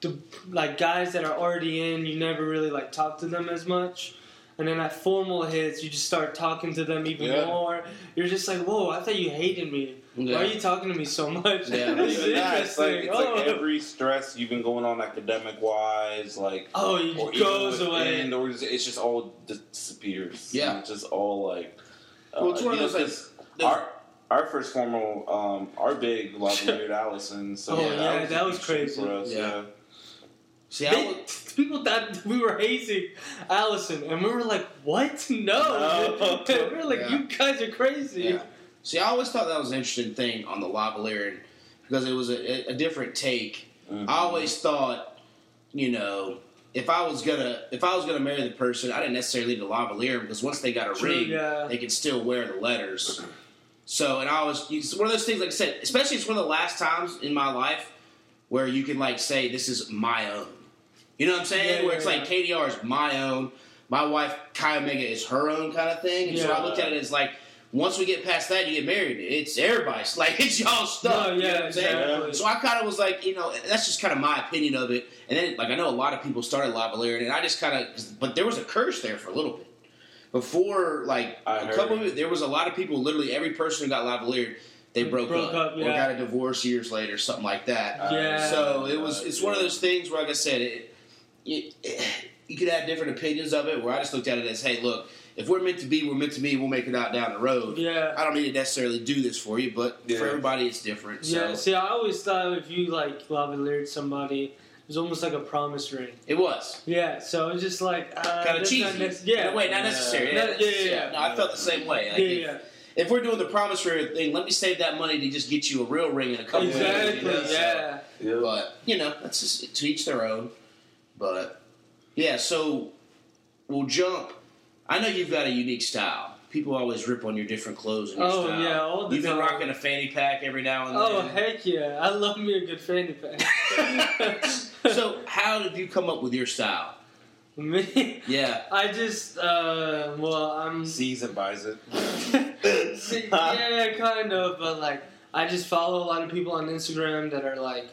the like guys that are already in, you never really like talk to them as much. And then that formal hits, you just start talking to them even Yeah. more. You're just like, whoa, I thought you hated me. Yeah. Why are you talking to me so much? Yeah. this is that, it's like, it's oh. like every stress you've been going on academic wise, like oh, it or goes away. within the organization, it's just all disappears. Yeah. it's just all like. uh, Well, it's one of those, know, like, 'cause those- our our first formal, um, our big lavalier Allison. So Oh, yeah, a that was huge thing crazy. for us. Yeah. Yeah. See, They- was, people thought we were hazing Allison, and we were like, "What? No!" No. we were like, Yeah. "You guys are crazy." yeah. See, I always thought that was an interesting thing on the lavalier, because it was a, a different take. Mhm. I always thought, you know, if I was gonna if I was gonna marry the person, I didn't necessarily need a lavalier because once they got a True, ring, yeah. they could still wear the letters. So, and I was it's one of those things, like I said, especially it's one of the last times in my life where you can like say this is my own. You know what I'm saying? Yeah, where it's yeah, like KDR is my own. My wife Chi Omega is her own kind of thing. And so I looked at it as like once we get past that, you get married. It's everybody's like it's y'all stuff. No, you know yeah, what I'm exactly. So I kind of was like, you know, that's just kind of my opinion of it. And then, like, I know a lot of people started lavalier, and I just kind of, but there was a curse there for a little bit. Before, like, I a couple of, there was a lot of people, literally every person who got lavalier, they broke, Broke up, up, or got a divorce years later, something like that. Yeah. So it was, it's one of those things where, like I said, it, it, you could have different opinions of it. Where I just looked at it as, hey, look, if we're meant to be, we're meant to be. We'll make it out down the road. Yeah. I don't need to necessarily do this for you, but for everybody, it's different. So Yeah, see, I always thought if you like lavaliered somebody, it was almost like a promise ring. it was. Yeah, so it's just like uh, kind of that's cheesy. not nec- yeah, In a way, not necessary. No, Yeah, yeah, yeah, yeah. No, I felt the same way. Like, yeah, if, yeah. if we're doing the promise ring thing, let me save that money to just get you a real ring in a couple of years. Exactly. you know, so- Yeah. Yeah. But you know, that's just to each their own. But yeah, so we'll jump. I know you've got a unique style. People always rip on your different clothes and your Oh, style. yeah, all the You've been time. rocking a fanny pack every now and then. Oh then. heck yeah! I love me a good fanny pack. so how did you come up with your style? me, Yeah. I just uh, well, I'm Sees and buys it. See, yeah, kind of, but like I just follow a lot of people on Instagram that are like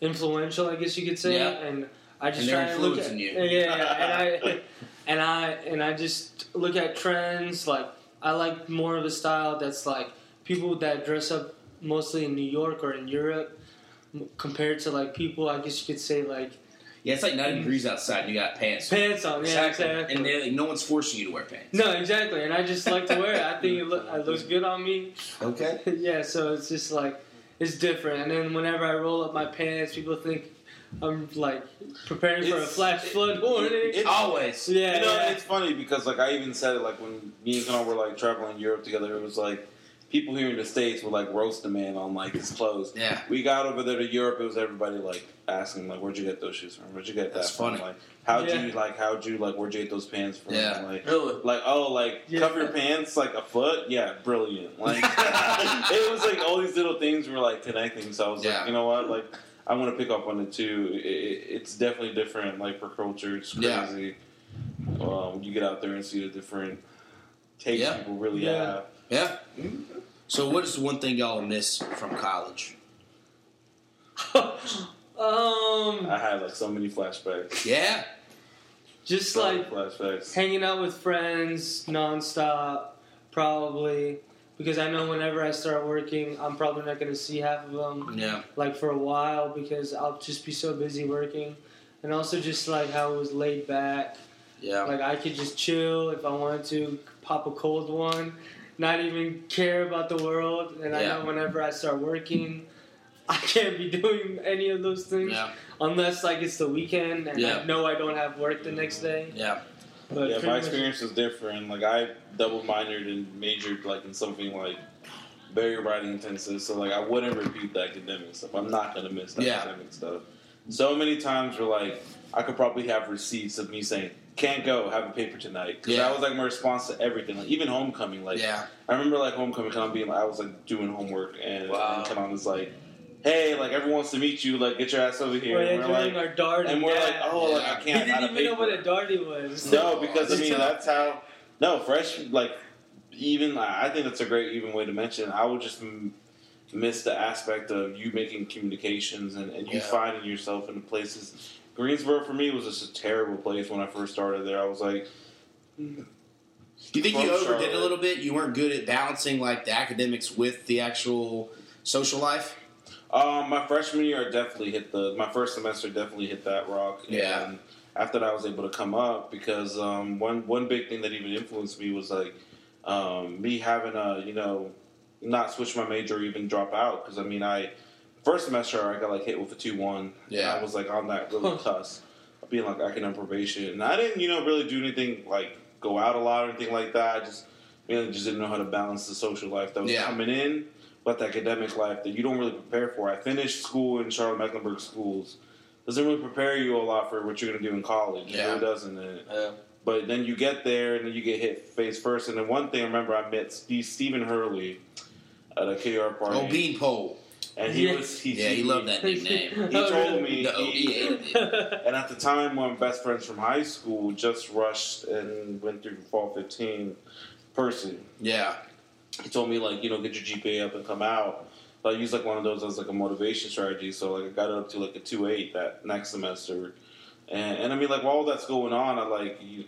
influential, I guess you could say, Yeah. and I just And try and look at you. yeah, yeah, and I and I and I just look at trends. Like I like more of a style that's like people that dress up mostly in New York or in Europe, compared to like people I guess you could say like Yeah, it's like 90 degrees mm. outside and you got pants. on. pants on. Yeah, exactly. And they're like, no one's forcing you to wear pants. no, exactly, and I just like to wear it. I think it, look, it looks good on me. Okay. yeah, so it's just like it's different. And then whenever I roll up my pants, people think I'm like preparing for a It's- flash flood warning. it- Always. yeah, you know, yeah. it's funny because like I even said it like when me and Connor were like traveling Europe together. It was like people here in the states would like roast the man on like his clothes. Yeah. We got over there to Europe. It was everybody like asking like, "Where'd you get those shoes from? Where'd you get That's that from? funny. Like, how'd Yeah. you like? How'd you like? Where'd you get those pants from? Yeah. Like, Really? like oh, like Yeah. cover your pants like a foot. Yeah, brilliant. Like it was like all these little things were like connecting. So I was Yeah. like, you know what, like. I want to pick up on it too. It, it, it's definitely different, like for culture. It's Yeah. crazy. Um, you get out there and see the different takes Yeah. people really Yeah. have. Yeah. So, what is the one thing y'all miss from college? um, I had like so many flashbacks. Yeah. just So like flashbacks. hanging out with friends nonstop, probably. Because I know whenever I start working, I'm probably not going to see half of them Yeah. like for a while because I'll just be so busy working, and also just like how it was laid back. Yeah. Like I could just chill if I wanted to, pop a cold one, not even care about the world. And I know whenever I start working, I can't be doing any of those things Yeah. unless like it's the weekend and Yeah. I know I don't have work the next day. Yeah. But yeah, my experience was different. Like I double minored and majored like in something like very writing intensive. So like I wouldn't repeat the academic stuff. I'm not gonna miss the Yeah. academic stuff. So many times where like I could probably have receipts of me saying can't go have a paper tonight because Yeah. that was like my response to everything. Like even homecoming. Like Yeah. I remember like homecoming kind of being like I was like doing homework and, Wow. and Kenan was like. Hey, like everyone wants to meet you. Like, get your ass over here. We're and we're like, our darty. and we're yeah. like, oh, like I can't. he I didn't even know what a darty was. No, because I It's mean that's how. No, fresh like even I think that's a great even way to mention. I would just m- miss the aspect of you making communications and, and you Yeah. finding yourself in the places. Greensboro for me was just a terrible place when I first started there. I was like, Do you think you overdid it a little bit? You weren't good at balancing like the academics with the actual social life. Um, my freshman year, I definitely hit the. My first semester definitely hit that rock. Yeah. And after that, I was able to come up because um, one one big thing that even influenced me was like um, me having a you know not switch my major or even drop out because I mean I first semester I got like hit with a two one. Yeah. I was like on that really cusp of being like academic probation, and I didn't you know really do anything like go out a lot or anything like that. I just really just didn't know how to balance the social life that was Yeah. coming in but the academic life that you don't really prepare for. I finished school in Charlotte Mecklenburg schools. Doesn't really prepare you a lot for what you're going to do in college. It Yeah. really doesn't. And- Yeah. But then you get there and then you get hit face first. And then one thing I remember, I met Steve, Stephen Hurley at a KR party. Oh, beanpole. and he Yeah. was he, Yeah, he loved that nickname. He told me No, he- he and at the time, one of my best friends from high school just rushed and went through fall 15 person. Yeah, he told me like you know get your GPA up and come out. But I used like one of those as like a motivation strategy. So like I got it up to like a two eight that next semester, and and I mean like while all that's going on, I like you,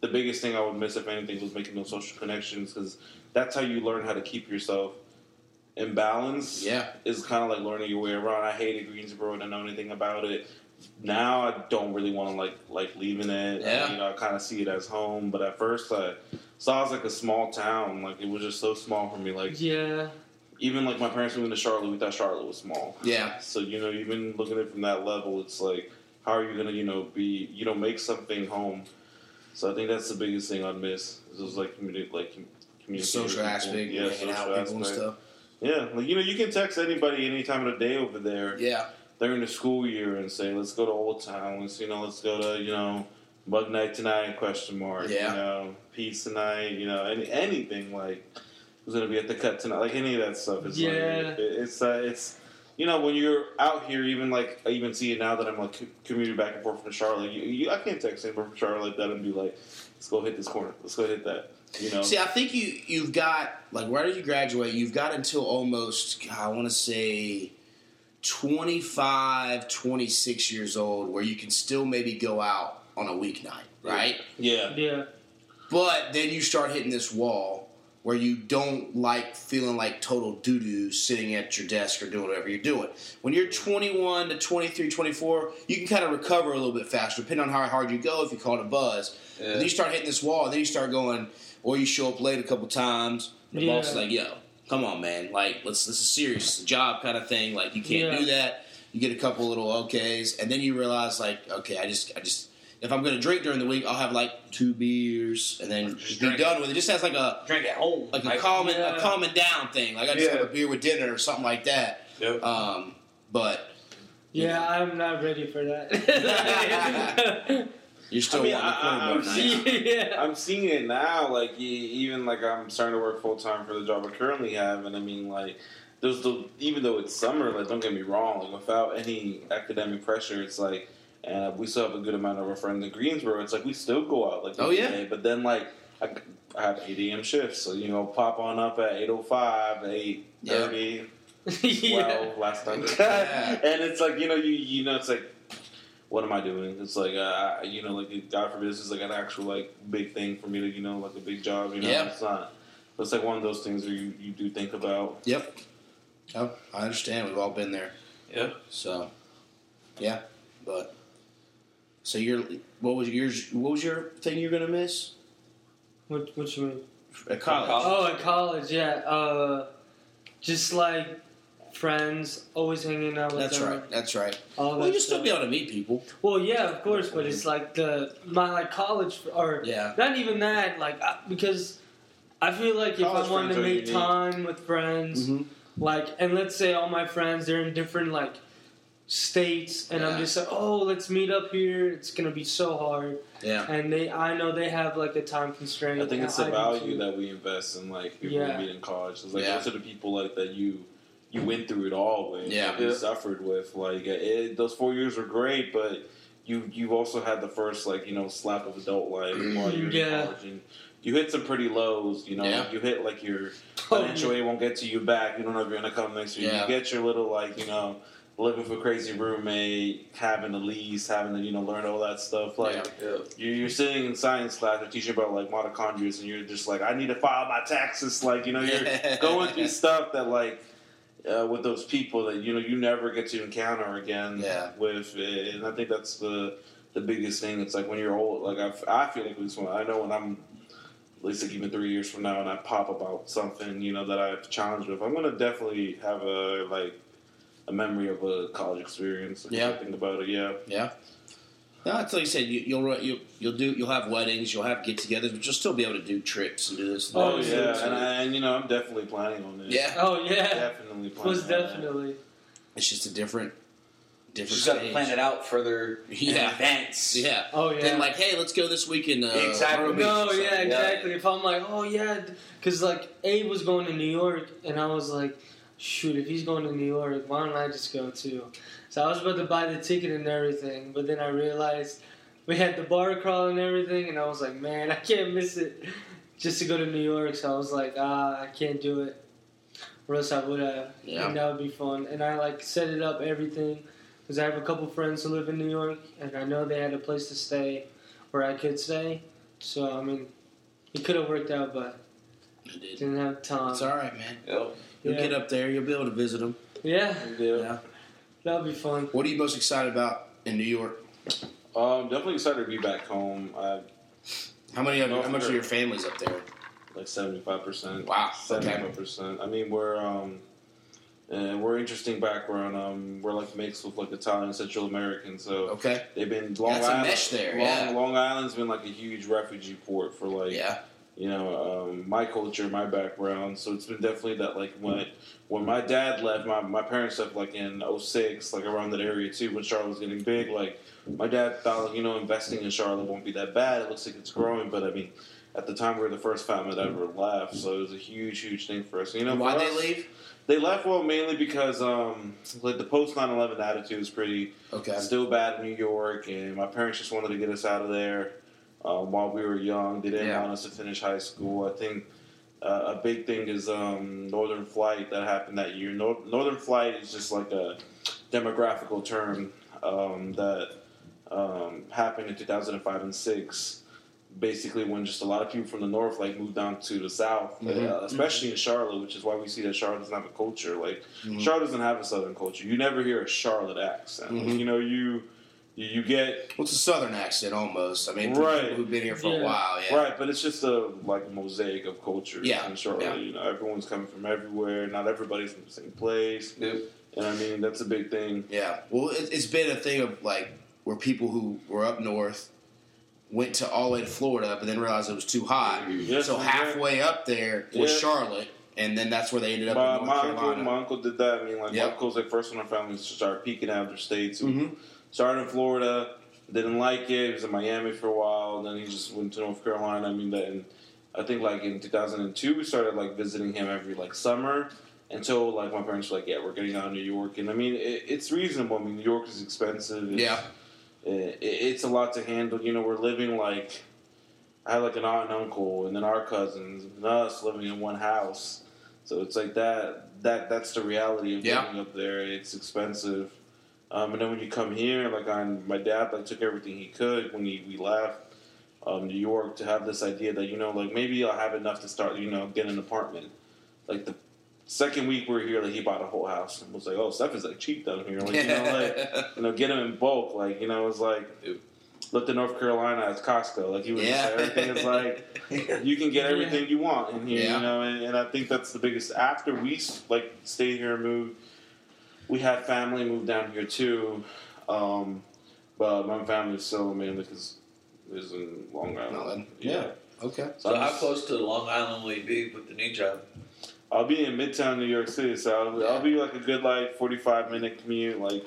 the biggest thing I would miss if anything was making those social connections because that's how you learn how to keep yourself in balance. yeah, is kind of like learning your way around. I hated Greensboro, didn't know anything about it. Now I don't really want to like like leaving it. Yeah. you know, I kind of see it as home. But at first, I saw it as like a small town. Like it was just so small for me. Like yeah. even like my parents moving to Charlotte, we thought Charlotte was small. yeah, So you know, even looking at it from that level, it's like how are you gonna you know be you know make something home. So I think that's the biggest thing I'd miss. Is just like community like com- the communicating with social people. aspect, yeah, hanging out social with people and stuff. Yeah, like you know, you can text anybody any time of the day over there Yeah, during the school year and say, "Let's go to Old Town. Let's you know, let's go to you know, Bug Night tonight?" Question mark. Yeah. You know, Peace tonight. You know, any anything like who's gonna be at the cut tonight? Like any of that stuff is Yeah. like it, it's uh, it's you know when you're out here, even like I even see it now that I'm like commuting back and forth from Charlotte. You, you, I can't text anybody from Charlotte like that and be like, "Let's go hit this corner. Let's go hit that." You know. See, I think you you've got like right as you graduate, you've got until almost I want to say 25, 26 years old where you can still maybe go out on a weeknight, right? yeah. Yeah. But then you start hitting this wall where you don't like feeling like total doo doo sitting at your desk or doing whatever you're doing. When you're 21 to 23, 24, you can kind of recover a little bit faster, depending on how hard you go, if you call it a buzz. Yeah. And then you start hitting this wall, and then you start going, or you show up late a couple times. The boss is like, yo, come on, man. Like, let's this is serious. It's a job kind of thing. Like, you can't Yeah. do that. You get a couple little okays, and then you realize, like, okay, I just, I just, if I'm going to drink during the week, I'll have like two beers and then Just be drink. done with it. Just has like a Drink at home. like a calming Yeah. a calming down thing. Like I just Yeah. have a beer with dinner or something like that. Yep. Um, but Yeah, I'm not ready for that. you're still I mean, wanting I- I- the I'm cornbread yeah. I'm seeing it now. Like e- even like I'm starting to work full time for the job I currently have, and I mean like there's the even though it's summer, like don't get me wrong, like without any academic pressure, it's like. And we still have a good amount of our friends in Greensboro. It's like we still go out like Oh, yeah. day, but then like I, I have eight a.m. shifts, so you know pop on up at eight o five, eight thirty. yeah. Well, last time, Yeah. and it's like you know you you know it's like what am I doing? It's like uh, you know like God forbid this is like an actual like big thing for me to you know like a big job. You know Yeah. it's not. But it's like one of those things where you, you do think about. Yep. Oh, I understand. We've all been there. Yeah. So, yeah, but so you're what was yours? What was your thing you're gonna miss What, what you mean? at college? college. Oh, at college, yeah. Uh, just like friends, always hanging out with That's them. right. That's right. All Well, that you still be able to meet people. Well, yeah, of course, but it's like the my like college or Yeah. not even that. Like I, because I feel like if College I wanted to make time with friends, Mhm. like, and let's say all my friends they're in different like states, and Yeah. I'm just like, oh, let's meet up here. It's gonna be so hard, Yeah. and they I know they have like a time constraint. I think it's the do value that we invest in like people Yeah. we meet in college. It's like Yeah. those are the people like that you you went through it all with. Yeah. like, you Yeah. suffered with. Like it, those four years were great, but you you've also had the first like you know slap of adult life while you're Yeah. in college. And, you hit some pretty lows, you know. Yeah. You hit like your Oh, financial yeah. aid won't get to you back. You don't know if you're gonna come next year. Yeah. You get your little like you know living with a crazy roommate, having to lease, having to you know learn all that stuff. Like Yeah. you're, you're sitting in science class, they're teaching about like mitochondria, and you're just like, I need to file my taxes. Like you know, you're going through stuff that like. Uh, with those people that you know you never get to encounter again Yeah. with and I think that's the the biggest thing it's like when you're old like I, I feel like least when I know when I'm at least like even three years from now and I pop about something you know that I have challenged with I'm gonna definitely have a like a memory of a college experience Yeah. I think about it yeah Yeah. No, it's like you said. You, you'll you'll you'll do you'll have weddings, you'll have get-togethers, but you'll still be able to do trips and do this. and oh yeah and, I, and you know I'm definitely planning on this. yeah. Oh yeah, definitely planning was on that. definitely. It's just a different different Just got to plan it out further Yeah. in advance. Yeah. Oh yeah. Then like, hey, let's go this weekend. Uh, Exactly. No, or something. yeah, exactly. If I'm like, oh yeah, because like Abe was going to New York, and I was like, shoot, if he's going to New York, why don't I just go too? So I was about to buy the ticket and everything, but then I realized we had the bar crawl and everything, and I was like, man, I can't miss it just to go to New York. So I was like, ah, I can't do it. Or else I would have, Yeah. and that would be fun. And I like set it up everything because I have a couple friends who live in New York, and I know they had a place to stay where I could stay. So I mean, it could have worked out, but You did. didn't have time. It's all right, man. Yep. You'll Yeah. get up there. You'll be able to visit them. Yeah, yeah. Yeah. that'll be fun. What are you most excited about in New York? Um, definitely excited to be back home. I How many? Of, North how much of your family's up there? like seventy five percent. Wow. Seventy five percent. I mean, we're um, and we're interesting background. Um, we're like mixed with like Italian, Central American. So Okay. they've been Long That's a Island. mesh there, Long, yeah. Long Island's been like a huge refugee port for like Yeah. You know um, my culture, my background. So it's been definitely that like when when my dad left, my my parents left like in 06, like around that area too. When Charlotte was getting big, like my dad thought like you know investing in Charlotte won't be that bad. It looks like it's growing, but I mean. At the time, we were the first family that ever left, so it was a huge, huge thing for us. You know, Why they leave? They left well mainly because um, like the post 9/11 attitude is pretty Okay. still bad in New York, and my parents just wanted to get us out of there um, while we were young. They didn't Yeah. want us to finish high school. I think uh, a big thing is um, Northern Flight that happened that year. Nor- Northern Flight is just like a demographical term um, that um, happened in 2005 and six. Basically, when just a lot of people from the north like moved down to the south, Mhm. uh, especially in Charlotte, which is why we see that Charlotte doesn't have a culture. Like Mhm. Charlotte doesn't have a southern culture. You never hear a Charlotte accent. Mhm. You know, you you, you get What's a southern accent almost? I mean, Right. people who've been here for a while, yeah. right, but it's just a like mosaic of cultures Yeah, in Charlotte. yeah. You know, everyone's coming from everywhere. Not everybody's from the same place. Yep. And I mean, that's a big thing. Yeah. Well, it, it's been a thing of like where people who were up north went to all the way to Florida, but then realized it was too hot. Yes, so yeah. halfway up there was Yeah. Charlotte, and then that's where they ended up My, in North my uncle, my uncle did that. I mean, like Yep. my uncle's like first one in our family to start peeking out of their states. Mhm. Started in Florida, didn't like it. He was in Miami for a while, then he just went to North Carolina. I mean, that and I think like in 2002 we started like visiting him every like summer until like my parents were like, yeah, we're getting out of New York, and I mean it, it's reasonable. I mean, New York is expensive. It's, Yeah. Eh, it, it's a lot to handle. You know, we're living like I had like an aunt and uncle, and then our cousins, and us living in one house. So it's like that. That that's the reality of Yeah. living up there. It's expensive. Um, and then when you come here, like on my dad, like took everything he could when he, we left um, New York to have this idea that you know, like maybe I'll have enough to start, you know, get an apartment. Like the second week we were here, like he bought a whole house and was like, "Oh, stuff is like cheap down here." Like you know, like you know, get them in bulk. Like you know, it was like looked at North Carolina as Costco. Like he was Yeah. just everything is like you can get everything you want in here. Yeah. You know, and, and I think that's the biggest. After we like stayed here and moved, we had family move down here too. Um, but my family is still mainly because is in Long Island. Island. Yeah. okay. So, So how just- close to Long Island will you be with the new job? I'll be in Midtown New York City, so I'll, I'll be like a good like forty five minute commute, like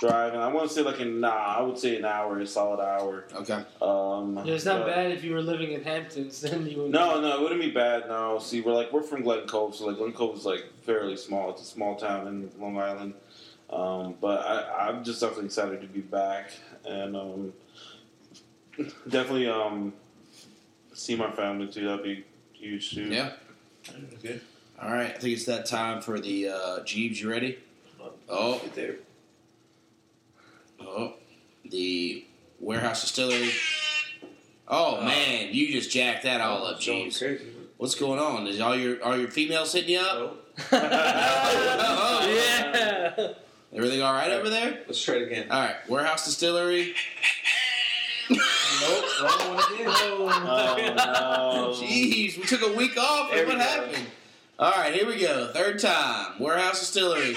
driving. I want to say like an nah, I would say an hour, a solid hour. Okay. Um, Yeah, it's not but- bad if you were living in Hamptons. Then you would. No, no, it wouldn't be bad. No, see, we're like we're from Glen Cove, so like Glen Cove is like fairly small. It's a small town in Long Island, um, but I, I'm just definitely excited to be back and um, definitely um, see my family too. That'd be huge too. Yeah. Good. All right. I think it's that time for the uh, Jeebs. You ready? Oh, Get there. Oh, the Warehouse Distillery. Oh uh, man, you just jacked that all oh, up, Going Jeebs. crazy. What's going on? Is all your are your females hitting you up? Oh. oh, yeah. Everything all right over there? let's try it again. All right, Warehouse Distillery. nope, wrong one again. Oh, no. Jeez, we took a week off. There and what happened? All right, here we go. Third time. Warehouse Distillery.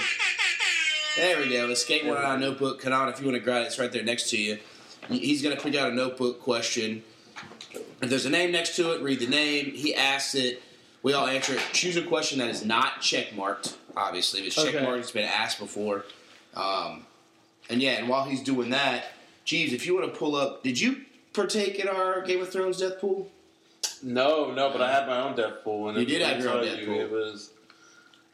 There we go. Escape one on a notebook. Kenan, if you want to grab it, it's right there next to you. He's going to pick out a notebook question. If there's a name next to it, read the name. He asks it. We all answer it. Choose a question that is not check marked. Obviously, if it's check Okay. marked, it's been asked before. Um, and yeah, and while he's doing that, Jeebs, if you want to pull up, did you partake in our Game of Thrones death pool? No, no, but I had my own death pool, and You did have your own death you, pool. It was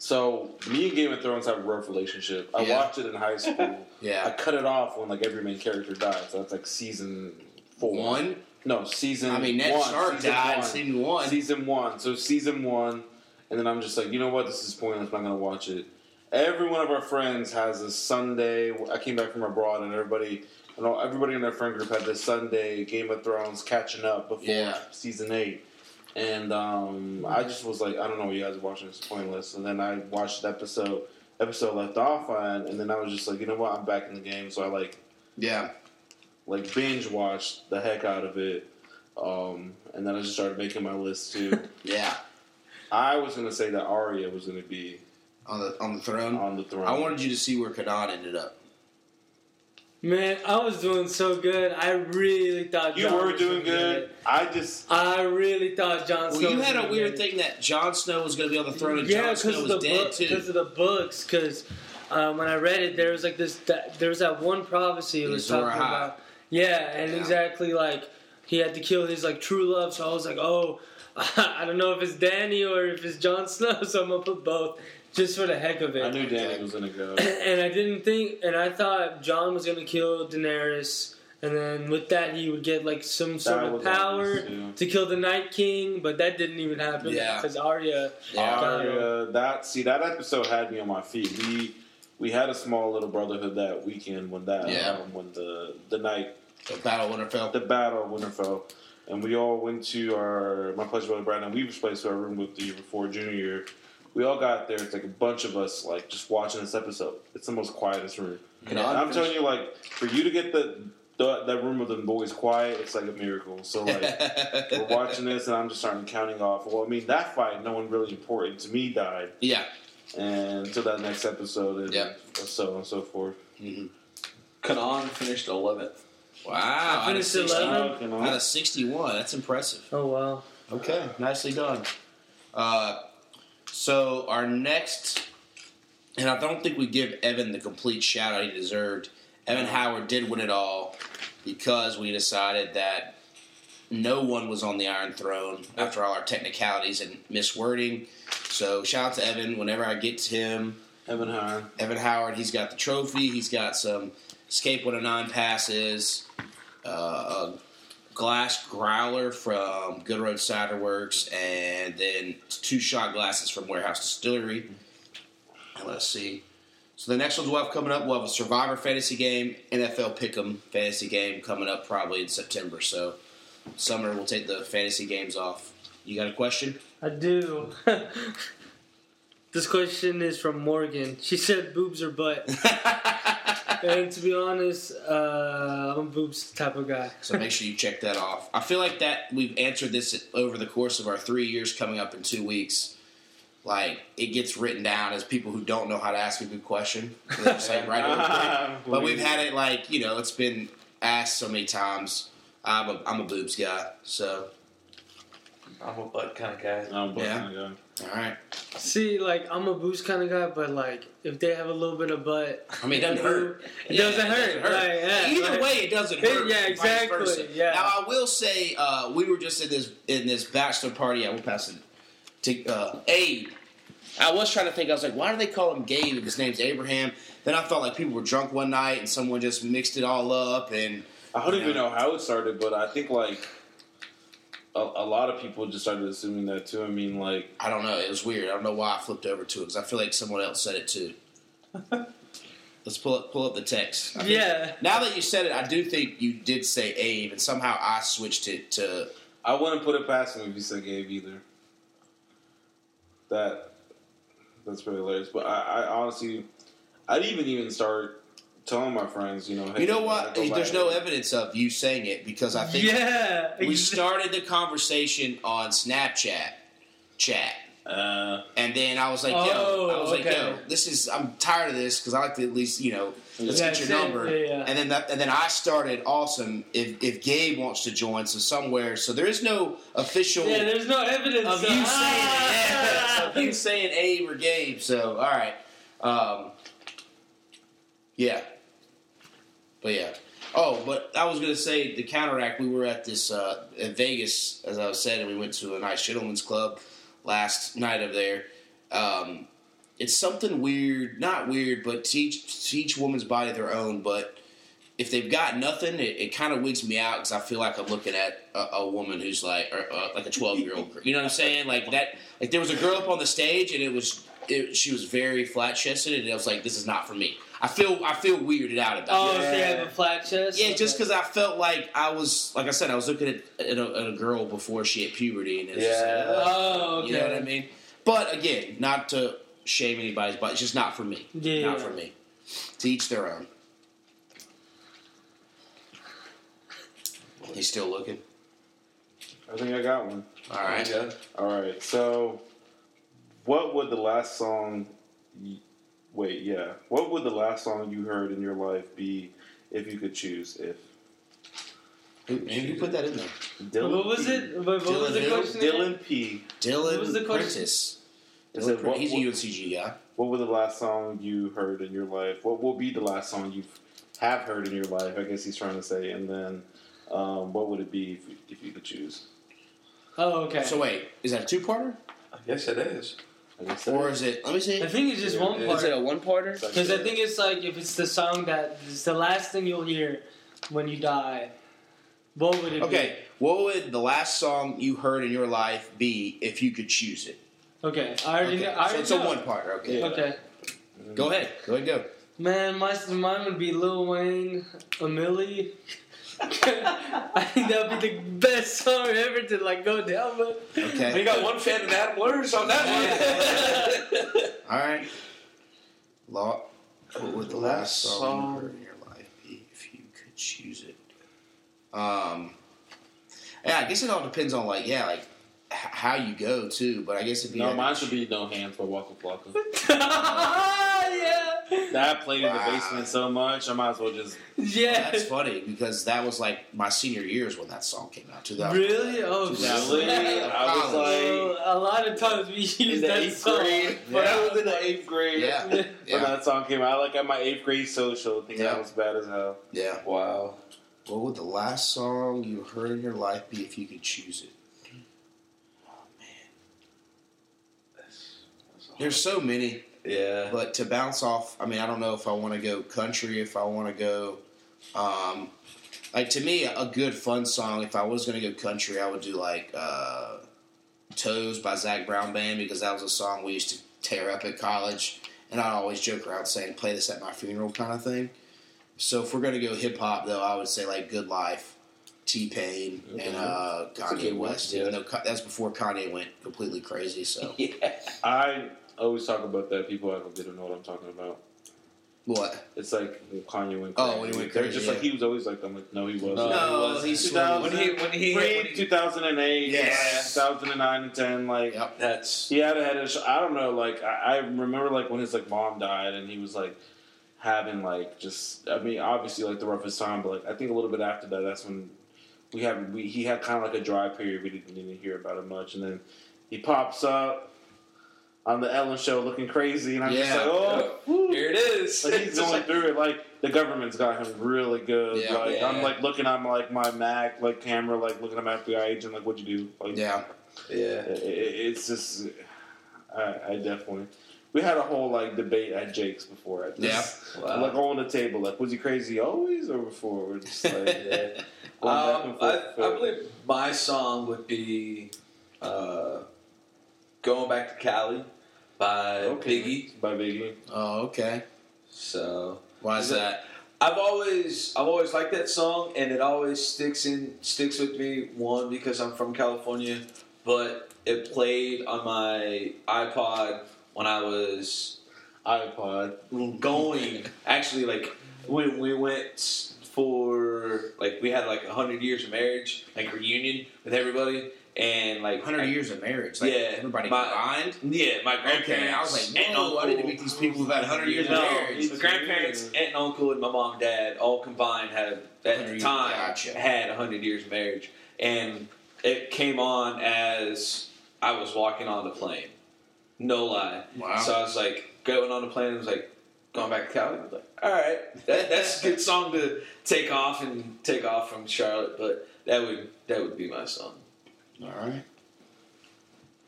so me and Game of Thrones have a rough relationship. I Yeah. watched it in high school. yeah, I cut it off when like every main character died, so that's like season four. one. No, season. I mean, Ned one, Stark season died one. season one. Season one. So season one, and then I'm just like, you know what? This is pointless. I'm not gonna watch it. Every one of our friends has a Sunday. I came back from abroad, and everybody, you know, everybody in their friend group had this Sunday Game of Thrones catching up before Yeah. season eight. And um, I just was like, I don't know what you guys are watching. It's pointless. And then I watched the episode. Episode left off on, and then I was just like, you know what? I'm back in the game. So I like Yeah, like binge watched the heck out of it. Um, and then I just started making my list too. yeah. I was gonna say that Arya was gonna be On the on the throne. on the throne. I wanted you to see where Kenan ended up. Man, I was doing so good. I really thought You Jon were was doing gonna good. I just I really thought Jon Well, Snow. you was had a weird get thing that Jon Snow was going to be on the throne, and Yeah, Jon because Snow of was the dead book, too. because of the books. Because um, when I read it, there was like this. That, there was that one prophecy it was Azor talking Ahai. about. Yeah, and Yeah. exactly like he had to kill his like true love. So I was like, oh, I don't know if it's Dany or if it's Jon Snow. So I'm gonna put both, just for the heck of it. I knew Dany was gonna go. and I didn't think, and I thought Jon was gonna kill Daenerys, and then with that he would get like some sort That of power obvious, too. to kill the Night King, but that didn't even happen Yeah. because Arya. Yeah. got him. Arya, that see that episode had me on my feet. We we had a small little brotherhood that weekend when that Yeah. um, when the the night the Battle of Winterfell. the battle of Winterfell, and we all went to our my pledge brother Brandon Weaver's place to our room with the year before junior year. We all got there. It's like a bunch of us like just watching this episode. It's the most quietest room. Can And I I'm telling you, like for you to get the, the that room with the boys quiet, it's like a miracle. So like. We're watching this, and I'm just starting counting off. Well, I mean, that fight, no one really important to me died, yeah. and until that next episode, and Yeah. so on and so forth. Mhm. Kenan finished 11th. Wow. Out of, finished 60, 11? Out of 61. That's impressive. Oh wow! Okay. Nicely done. Uh, so our next, and I don't think we give Evan the complete shout out he deserved. Evan Howard did win it all because we decided that no one was on the Iron Throne after all our technicalities and miswording. So shout out to Evan. Whenever I get to him, Evan Howard. Evan Howard, he's got the trophy. He's got some Escape 109 passes, uh, glass growler from Good Road Cider Works, and then two shot glasses from Warehouse Distillery. And let's see. So the next ones we'll have coming up, we'll have a Survivor fantasy game, NFL Pick'em fantasy game coming up probably in September. So summer we'll take the fantasy games off. You got a question? I do. this question is from Morgan. She said boobs or butt. and to be honest, uh, I'm a boobs type of guy. So make sure you check that off. I feel like that we've answered this over the course of our three years coming up in two weeks. Like it gets written down as people who don't know how to ask a good question. They just like write it. But we've had it like you know it's been asked so many times. I'm a I'm a boobs guy. So I'm a butt kind of guy. I'm both Yeah. gonna go. All right. See, like I'm a boobs kind of guy, but like if they have a little bit of butt, I mean, it doesn't hurt. It Yeah, doesn't hurt. Like, yeah, Either like- way, it doesn't It- hurt. yeah, exactly, yeah. Now I will say, uh, we were just in this in this bachelor party. I will pass it to uh, Abe. I was trying to think. I was like, why do they call him Gabe if his name's Abraham? Then I felt like people were drunk one night and someone just mixed it all up. And I don't even know how it started, but I think like a, a lot of people just started assuming that too. I mean, like I don't know. It was weird. I don't know why I flipped over to it because I feel like someone else said it too. Let's pull up pull up the text. I think- Yeah. Now that you said it, I do think you did say Abe, and somehow I switched it to. I wouldn't put it past him if you said Gabe either. That that's pretty hilarious. But I, I honestly, I'd even even start telling my friends, you know, hey, You know what? go There's back. no evidence of you saying it because I think Yeah. we started the conversation on Snapchat chat. Uh, And then I was like, yo, Oh, I was like, yo, this is I'm tired of this because I like to at least, you know, let's Yeah, get your number. yeah, yeah. And then that, and then I started awesome if if Gabe wants to join, so somewhere so there is no official Yeah, there's no evidence of so- you saying Ah! yeah, of you saying Abe or Gabe. So all right, um, yeah, but yeah. Oh, but I was gonna say the counteract. We were at this uh, in Vegas, as I was saying, and we went to a nice gentleman's club last night of there. Um, it's something weird, not weird, but to each to each woman's body their own. But if they've got nothing, it, it kind of wigs me out because I feel like I'm looking at a, a woman who's like, or, uh, like a 12 year old. Girl. You know what I'm saying? Like that. Like there was a girl up on the stage, and it was, it, she was very flat chested, and I was like, this is not for me. I feel, I feel weirded out about Oh, it. so you have a flat chest? Yeah, just because I felt like I was, like I said, I was looking at, at, a, at a girl before she hit puberty, and it was just like, Yeah. uh, Oh, okay. you know what I mean? But again, not to shame anybody's, but it's just not for me. Yeah. Not for me. To each their own. He's still looking. I think I got one. All right. Yeah. All right. So, what would the last song? y- Wait, yeah. What would the last song you heard in your life be if you could choose? If Who, and who put that in there? Dylan What was P. it? What, what Dylan was the question? Dylan P. Dylan What was the question? Prentice. Is Dylan it Prentice. what- He's what- a UNCG guy. What was the last song you heard in your life? What will be the last song you have heard in your life? I guess he's trying to say. And then, um, what would it be if, if you could choose? Oh, okay. So wait, is that a two-parter, I guess it is. I or is it? Let me see. I think it's just Yeah, one part. Is it a one-parter? Because I think it's like if it's the song that it's the last thing you'll hear when you die. What would it Okay, what would the last song you heard in your life be if you could choose it? Okay, I already Okay, know. I so already it's a one-parter. Okay, Yeah. Okay, go ahead. Go ahead. Go. man, my mine would be Lil Wayne, a Milli. I think that would be the best song ever to like go down with. Okay. You got one fan in Adam Lurs on that one. All right. Law. What would the last song you heard in your life be if you could choose it? Um. Yeah, I guess it all depends on like yeah, like h- how you go too. But I guess if you No, mine should be No Hands for Waka Flocka. yeah, That played in the basement so much, I might as well just. yeah. That's funny because that was like my senior years when that song came out. 2000. Really? Oh, Really? shit. I was Oh, a lot of times we use in the that eighth song. grade. When I was in the eighth grade, Yeah. when Yeah. that song came out, like at my eighth grade social, I think Yeah. that was bad as hell. Yeah. wow. What would the last song you heard in your life be if you could choose it? Oh man, there's so many. Yeah. But to bounce off, I mean, I don't know if I want to go country, if I want to go, um, like to me, a good fun song. If I was going to go country, I would do like uh, "Toes" by Zac Brown Band because that was a song we used to tear up at college, and I'd always joke around saying "Play this at my funeral" kind of thing. So if we're going to go hip hop, though, I would say like "Good Life," T Pain, and uh, Kanye good one, West. yeah. Even though that's before Kanye went completely crazy. So Yeah. I always talk about that. People have a don't get to know what I'm talking about. what? It's like Kanye went Oh, when he went They're crazy, just yeah. like he was always like I'm like no he wasn't. No, No, he he's wasn't. When he when he, when Pre he 2008, Yes. 2009 and 10, like Yep. that's he had had a sh- I don't know, like I, I remember like when his like mom died and he was like having like just I mean obviously like the roughest time, but like I think a little bit after that, that's when we had we he had kind of like a dry period. We didn't, didn't hear about it much, and then he pops up on the Ellen show looking crazy, and I'm just like, oh, woo. here it is. Like he's going through it. Like the government's got him really good. Yeah. like Yeah. I'm like looking at my, like my Mac like camera, like looking at my FBI agent, like what'd you do? Like, Yeah. yeah. it- it- it's just I, I definitely. We had a whole like debate at Jake's before. At this. Wow. Like on the table, like was he crazy always or before? We're just like Yeah. Um, and I, forth. I believe my song would be uh, "Going Back to Cali" by Okay. Biggie. by Biggie. Oh, okay. So Why is that? I've always I've always liked that song, and it always sticks in sticks with me. One because I'm from California, but it played on my iPod when I was iPod. going. Actually, like when we went for like we had like hundred years of marriage, like reunion with everybody, and like 100 years of marriage. Like, Yeah, everybody my- combined. Yeah, my grandparents. Okay, I was like, and whoa, I need to uncle. meet these people who've had 100 years No, of marriage. my grandparents, aunt and uncle, and my mom and dad all combined had at 100 the years- time gotcha. had hundred years of marriage, and it came on as I was walking on the plane. No lie. Wow. So I was like going on the plane. and was like going back to Cali. I was like, all right, that, that's a good song to take off and take off from Charlotte, but that would that would be my song. All right.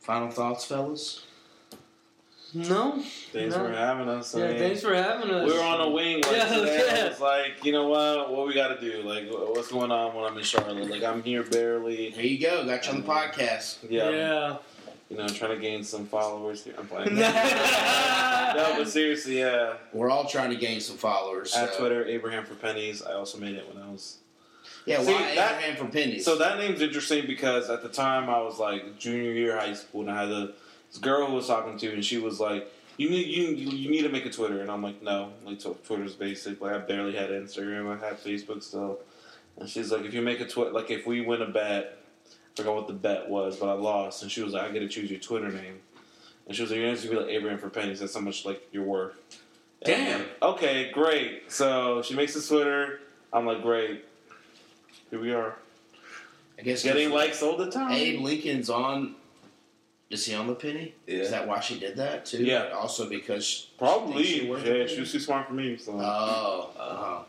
Final thoughts, fellas? No. Thanks No. for having us. I Yeah, mean, thanks for having us. we were on a wing like Yeah, today. yeah. I was like, you know what? What we got to do? Like, what's going on when I'm in Charlotte? Like, I'm here barely. Here you go. Got you on the um, podcast. Yeah, Yeah. you know, trying to gain some followers here. I'm playing. no, no, but seriously, yeah. We're all trying to gain some followers. At so- Twitter, Abraham for pennies. I also made it when I was. Yeah, See, why that- Abraham for pennies? So that name's interesting because at the time I was like junior year high school, and I had a, this girl who was talking to, and she was like, "You need you you, need to make a Twitter," and I'm like, "No, like Twitter's basic. Like I barely had Instagram, I had Facebook still." And she's like, "If you make a Twitter, like if we win a bet, I forgot what the bet was, but I lost." And she was like, "I get to choose your Twitter name," and she was like, "You're going to be like Abraham for pennies. That's how much like you're worth." Damn. like, okay, great. So she makes a Twitter. I'm like, great. Here we are. I guess Getting likes all the time. Abe Lincoln's on. Is he on the penny? Yeah. Is that why she did that too? Yeah. Also because Probably. Think she yeah, it? she was too smart for me. So oh, oh.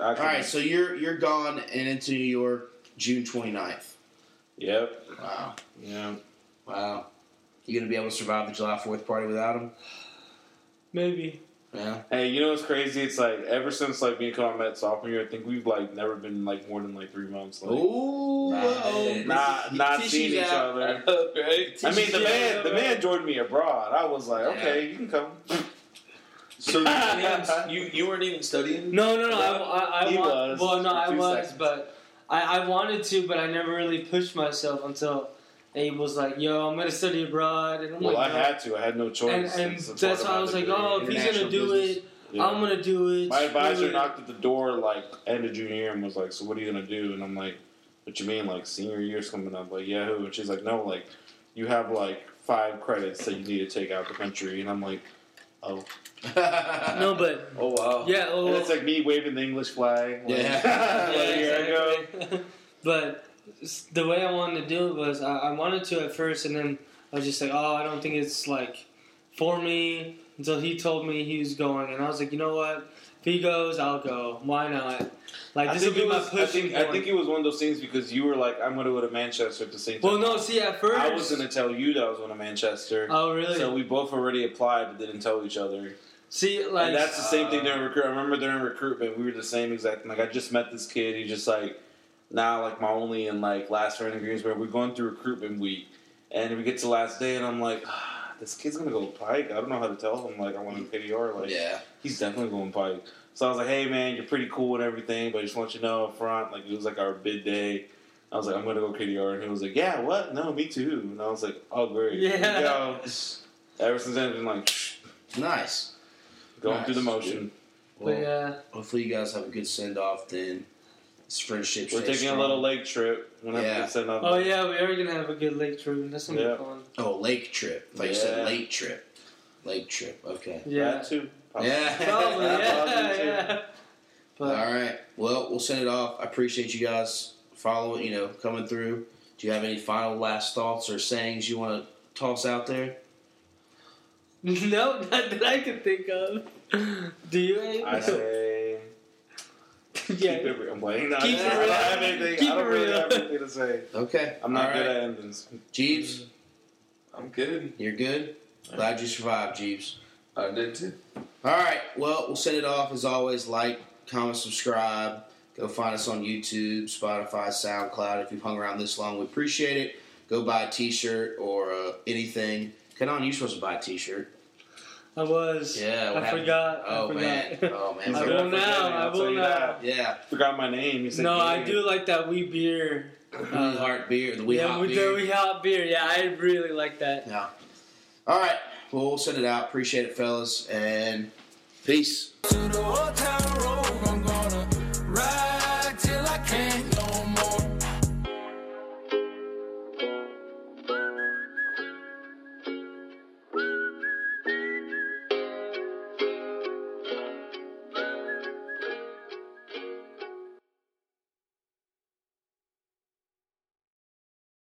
I All can- So you're you're gone and into New York June 29th. Yep. Wow. Yeah. Wow. You gonna be able to survive the July Fourth party without him? Maybe. Yeah. Hey, you know what's crazy? It's like ever since like me and Connor met sophomore year, I think we've like never been like more than like three months. Like, Ooh. Nah, not not Tissues seeing each out. other. right? I mean, the man out. the man joined me abroad. I was like, okay, you can come. So you, you you weren't even studying. No, no, no. I, I, I He want, was Well, no, I was, seconds. but I, I wanted to, but I never really pushed myself until Abe was like, "Yo, I'm gonna study abroad," and I'm Well, I like, "No." had to. I had no choice. and It's a part that's why I was like, "Oh, if he's gonna do business. it, Yeah. I'm gonna do it." My advisor it. knocked at the door like end of junior year and was like, "So what are you gonna do?" And I'm like, "What you mean? Like senior year's coming up?" Like, "Yeah." Who? And she's like, "No, like you have like five credits that you need to take out the country." And I'm like, "Oh." No, but Oh wow. yeah, oh, And it's like me waving the English flag. Like, Yeah. like, here I go. exactly. but s- the way I wanted to do it was I, I wanted to at first, and then I was just like, "Oh, I don't think it's like for me." Until he told me he was going, and I was like, "You know what? If he goes, I'll go. Why not?" Like I this will be it my was, I, think, I think it was one of those things because you were like, I'm going to go to Manchester at the same time. well, no, see, at first, I was going to tell you that I was going to Manchester. Oh, really? So we both already applied but didn't tell each other. see, like, and that's the same thing uh, during recruit. I remember during recruitment, we were the same exact. Like I just met this kid. He's just like now like my only and like last friend in Greensboro. We're going through recruitment week, and we get to the last day, and I'm like, ah, this kid's gonna go Pike. I don't know how to tell him like I want to KDR. Like yeah. he's definitely going Pike. So I was like, hey man, you're pretty cool and everything, but I just want you to know up front, like it was like our bid day. I was like, I'm gonna go KDR, and he was like, yeah, what? No, me too. And I was like, oh great, Here we Yeah. go. Ever since then, I've been like Nice. going Nice. through the motion. but Well, yeah, hopefully you guys have a good send off then. This friendship. We're stays taking a little lake trip. We're Yeah. have to oh yeah, we are gonna have a good lake trip. That's gonna Yeah. be fun. Oh, lake trip. Like you said, lake trip. Lake trip. Okay. Yeah, That too. Yeah. probably. Probably Yeah, too. yeah. But All right. Well, we'll send it off. I appreciate you guys following. You know, coming through. Do you have any final last thoughts or sayings you want to toss out there? no, not that I can think of. Do you? Abe? I say yeah. keep it real. I'm playing. No, Keep I don't real. have anything. Keep I don't it really real. have anything to say. Okay. I'm not All good right. at endings. Jeebs, I'm good. you're good. Glad you survived, Jeebs. I did too. All right. Well, we'll send it off as always. Like, comment, subscribe. Go find us on YouTube, Spotify, SoundCloud. If you've hung around this long, we appreciate it. Go buy a T-shirt or uh, anything. Come on, you're supposed to buy a T-shirt. I was. Yeah, what I happened? forgot. Oh I forgot. man, oh man. I He's will good at now. forgetting, I I'll tell now. that. Yeah, Forgot my name. He said No, I do like that wee beer. Wee Heart beer, the Wee yeah, Hot with beer. the wee hot beer. Yeah, I really like that. Yeah. All right. Well, we'll send it out. Appreciate it, fellas, and peace.